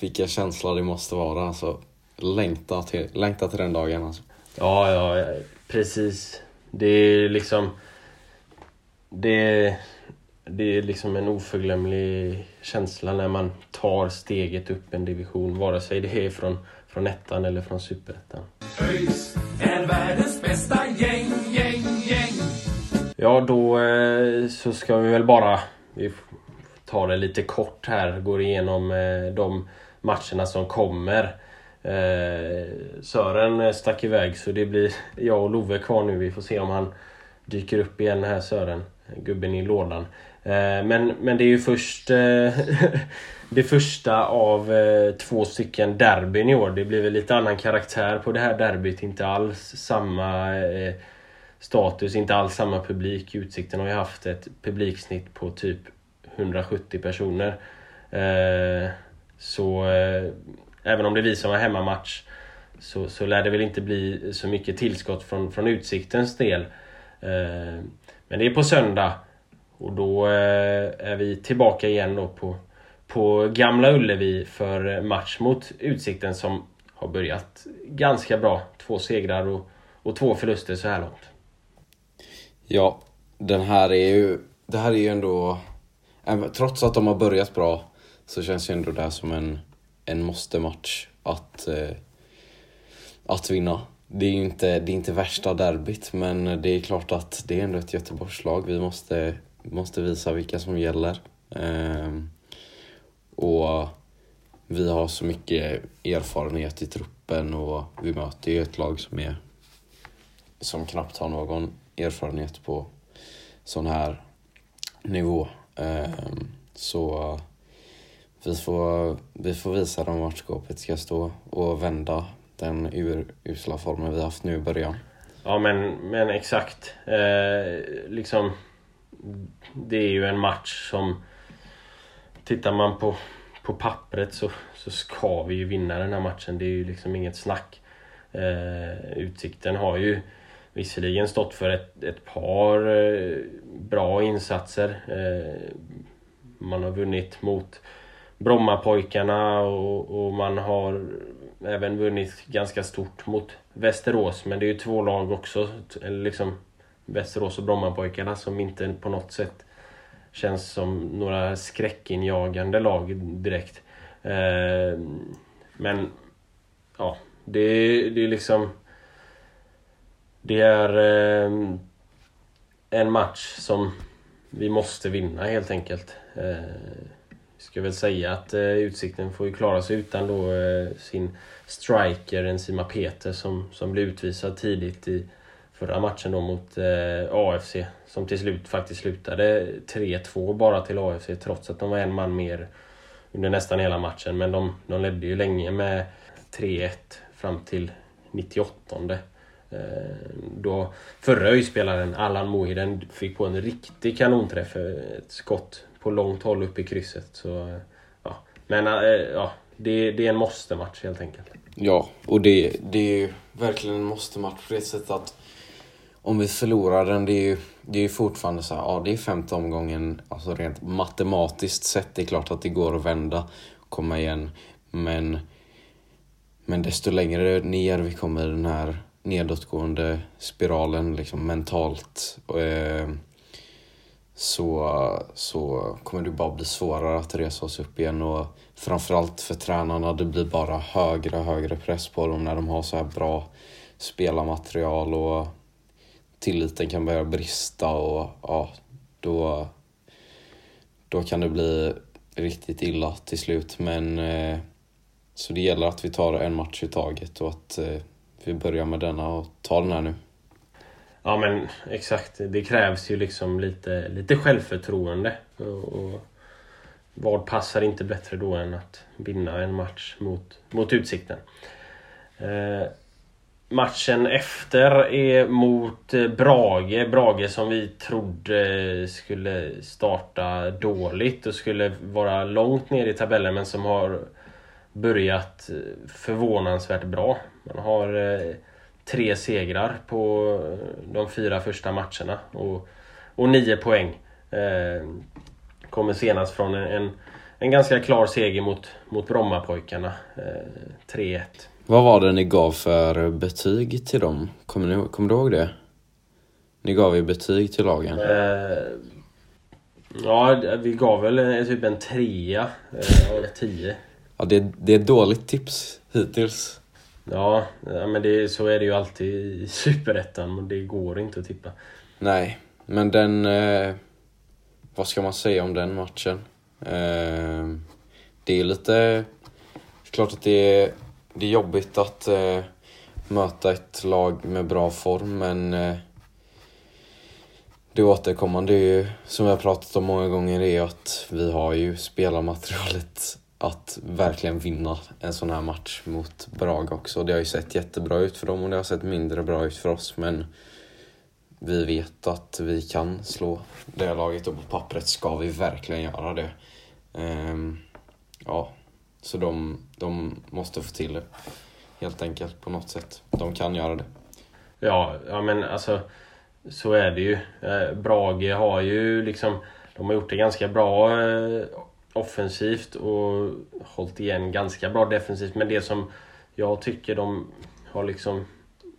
vilken känsla det måste vara. Alltså, längta till, längta till den dagen. Alltså. Ja, ja, ja, precis. Det är liksom... Det, det är liksom en oförglömlig känsla när man tar steget upp en division. Vare sig det är från, från ettan eller från superettan. ÖIS är världens bästa gäng, gäng, gäng. Ja, då eh, så ska vi väl bara... Vi tar det lite kort här. Går igenom eh, de matcherna som kommer. Eh, Sören stack iväg så det blir jag och Love kvar nu. Vi får se om han dyker upp igen här Sören. Gubben i lådan. Men, men det är ju först det första av eh, två stycken derbyn i år. Det blir väl lite annan karaktär på det här derbyt. Inte alls samma eh, status, inte alls samma publik. Utsikten har ju haft ett publiksnitt på typ 170 personer. Eh, så eh, även om det är vi som har hemmamatch så, så lär det väl inte bli så mycket tillskott från, från Utsiktens del. Eh, men det är på söndag och då eh, är vi tillbaka igen då på, på Gamla Ullevi för match mot Utsikten som har börjat ganska bra. Två segrar och, och två förluster så här långt. Ja, den här är ju, det här är ju ändå, trots att de har börjat bra så känns ju ändå det här som en, en måste-match att, eh, att vinna. Det är ju inte, det är inte värsta derbyt men det är klart att det är ändå ett Göteborgslag. Vi måste, måste visa vilka som gäller. Eh, och vi har så mycket erfarenhet i truppen och vi möter ju ett lag som är som knappt har någon erfarenhet på sån här nivå. Ehm, så vi får, vi får visa dem vart skåpet ska stå och vända den urusla formen vi haft nu i början. Ja men, men exakt. Eh, liksom Det är ju en match som Tittar man på, på pappret så, så ska vi ju vinna den här matchen. Det är ju liksom inget snack. Eh, utsikten har ju visserligen stått för ett, ett par eh, bra insatser. Eh, man har vunnit mot Brommapojkarna och, och man har även vunnit ganska stort mot Västerås. Men det är ju två lag också, liksom Västerås och Brommapojkarna som inte på något sätt känns som några skräckinjagande lag direkt. Eh, men ja, det, det är liksom... Det är eh, en match som vi måste vinna helt enkelt. Eh, ska väl säga att eh, Utsikten får ju klara sig utan då eh, sin striker Enzima Peter som, som blev utvisad tidigt i förra matchen då mot eh, AFC. Som till slut faktiskt slutade 3-2 bara till AFC trots att de var en man mer under nästan hela matchen. Men de, de ledde ju länge med 3-1 fram till 98. Eh, då förra ÖIS-spelaren Allan Mohiden fick på en riktig kanonträff, eh, ett skott på långt håll upp i krysset. Så, ja. Men eh, ja, det, det är en måste-match helt enkelt. Ja, och det, det är ju verkligen en måste-match på det sättet att om vi förlorar den, det är ju, det är ju fortfarande så här, ja det är femte omgången, alltså rent matematiskt sett, det är klart att det går att vända, komma igen, men men desto längre ner vi kommer i den här nedåtgående spiralen liksom mentalt eh, så, så kommer det bara bli svårare att resa oss upp igen. Och framförallt för tränarna, det blir bara högre och högre press på dem när de har så här bra spelarmaterial och tilliten kan börja brista och ja, då, då kan det bli riktigt illa till slut. Men eh, så det gäller att vi tar en match i taget och att eh, vi börjar med denna och tar den här nu. Ja men exakt. Det krävs ju liksom lite, lite självförtroende. Och, och vad passar inte bättre då än att vinna en match mot, mot Utsikten. Eh, matchen efter är mot eh, Brage. Brage som vi trodde skulle starta dåligt och skulle vara långt ner i tabellen men som har börjat eh, förvånansvärt bra. Man har eh, tre segrar på de fyra första matcherna och, och nio poäng. Kommer senast från en, en, ganska klar seger mot, mot Brommapojkarna. 3-1. Vad var det ni gav för betyg till dem? Kommer, ni, kommer du ihåg det? Ni gav ju betyg till lagen. Eh, ja, vi gav väl typ en trea eh, av tio. Ja, det, det är ett dåligt tips hittills. Ja, men det, så är det ju alltid i Superettan. Det går inte att tippa. Nej, men den... Eh, vad ska man säga om den matchen? Eh, det är lite... Klart att det är, det är jobbigt att eh, möta ett lag med bra form, men... Eh, det återkommande är ju, som jag pratat om många gånger, är att vi har ju spelarmaterialet att verkligen vinna en sån här match mot Braga också. Det har ju sett jättebra ut för dem och det har sett mindre bra ut för oss men vi vet att vi kan slå det laget och på pappret ska vi verkligen göra det. Um, ja, så de, de måste få till det helt enkelt på något sätt. De kan göra det. Ja, ja men alltså så är det ju. Eh, Brage har ju liksom de har gjort det ganska bra eh, offensivt och hållit igen ganska bra defensivt. Men det som jag tycker de har liksom,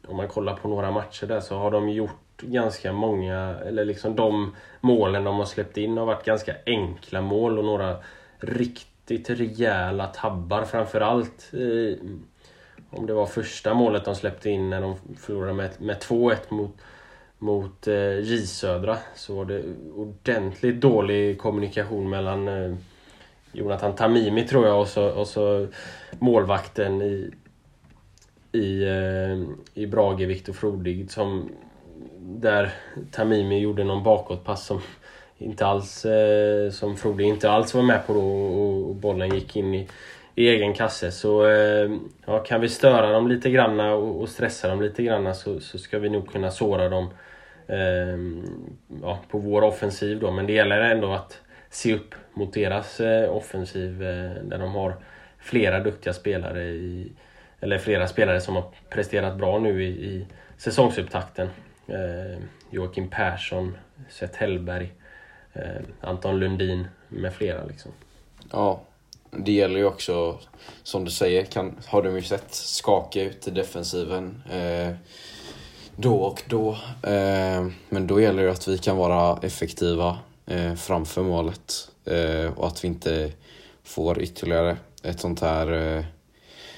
om man kollar på några matcher där så har de gjort ganska många, eller liksom de målen de har släppt in har varit ganska enkla mål och några riktigt Riktigt rejäla tabbar framförallt. Om det var första målet de släppte in när de förlorade med, med 2-1 mot, mot eh, J Södra så var det ordentligt dålig kommunikation mellan eh, Jonathan Tamimi tror jag och så, och så målvakten i, i, eh, i Brage, Viktor Frodig, som där Tamimi gjorde någon bakåtpass som inte alls eh, som Frode inte alls var med på då och bollen gick in i, i egen kasse. Så eh, ja, kan vi störa dem lite granna och, och stressa dem lite granna så, så ska vi nog kunna såra dem eh, ja, på vår offensiv då. Men det gäller ändå att se upp mot deras eh, offensiv eh, där de har flera duktiga spelare i, eller flera spelare som har presterat bra nu i, i säsongsupptakten. Eh, Joakim Persson, Seth Hellberg, eh, Eh, Anton Lundin med flera. Liksom. Ja, det gäller ju också, som du säger, kan, har de ju sett skaka ut i defensiven eh, då och då. Eh, men då gäller det att vi kan vara effektiva eh, framför målet eh, och att vi inte får ytterligare ett sånt här eh,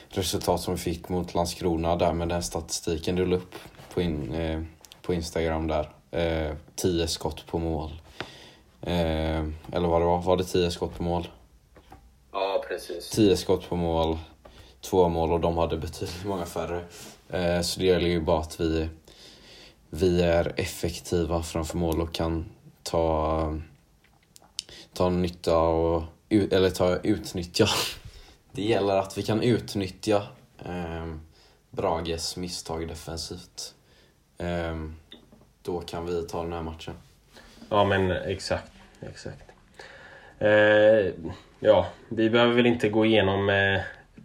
resultat som vi fick mot Landskrona där med den statistiken du la upp på, in, eh, på Instagram där. Eh, tio skott på mål. Eh, eller vad det var, var det tio skott på mål? Ja, precis. Tio skott på mål, två mål och de hade betydligt många färre. Eh, så det gäller ju bara att vi, vi är effektiva framför mål och kan ta, ta nytta och, eller ta utnyttja. Det gäller att vi kan utnyttja eh, Brages misstag defensivt. Eh, då kan vi ta den här matchen. Ja men exakt. exakt. Eh, ja, vi behöver väl inte gå igenom eh,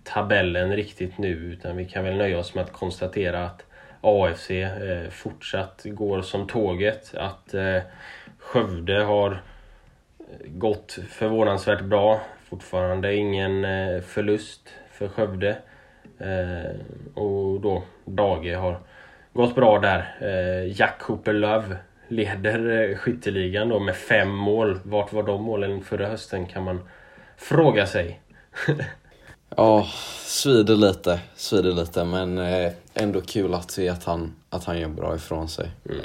tabellen riktigt nu utan vi kan väl nöja oss med att konstatera att AFC eh, fortsatt går som tåget. Att eh, Skövde har eh, gått förvånansvärt bra. Fortfarande ingen eh, förlust för Skövde. Eh, och då Dage har gått bra där. Eh, Jack Cooper Love leder skytteligan då med fem mål. Vart var de målen förra hösten kan man fråga sig. ja, svider lite, svider lite men ändå kul att se att han, att han gör bra ifrån sig. Mm.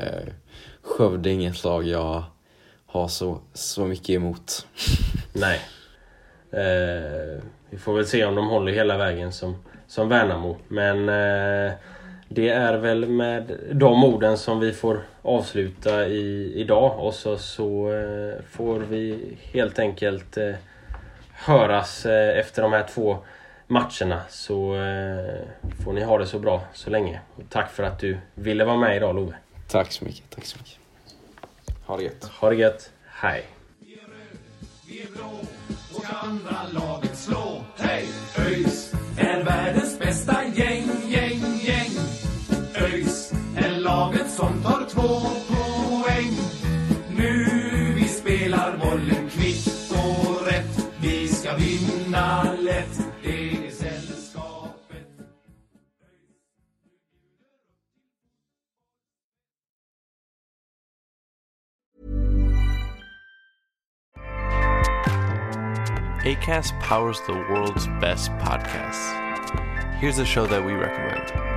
Skövde är inget lag jag har så, så mycket emot. Nej. Eh, vi får väl se om de håller hela vägen som, som Värnamo. Men eh, det är väl med de orden som vi får avsluta i, idag. Och så, så eh, får vi helt enkelt eh, höras eh, efter de här två matcherna. Så får ni ha det så bra så länge. Och tack för att du ville vara med idag Love. Tack så mycket. Tack så mycket. Ha det gött. Ha det gött. Hej. Vi är röd, vi är blå och ska andra laget slå. Hej! ÖIS är världens som tar två poäng. Nu vi spelar bollen kvitt och rätt. Vi ska vinna lätt. ACAST powers the world's best podcasts. Here's a show that we recommend.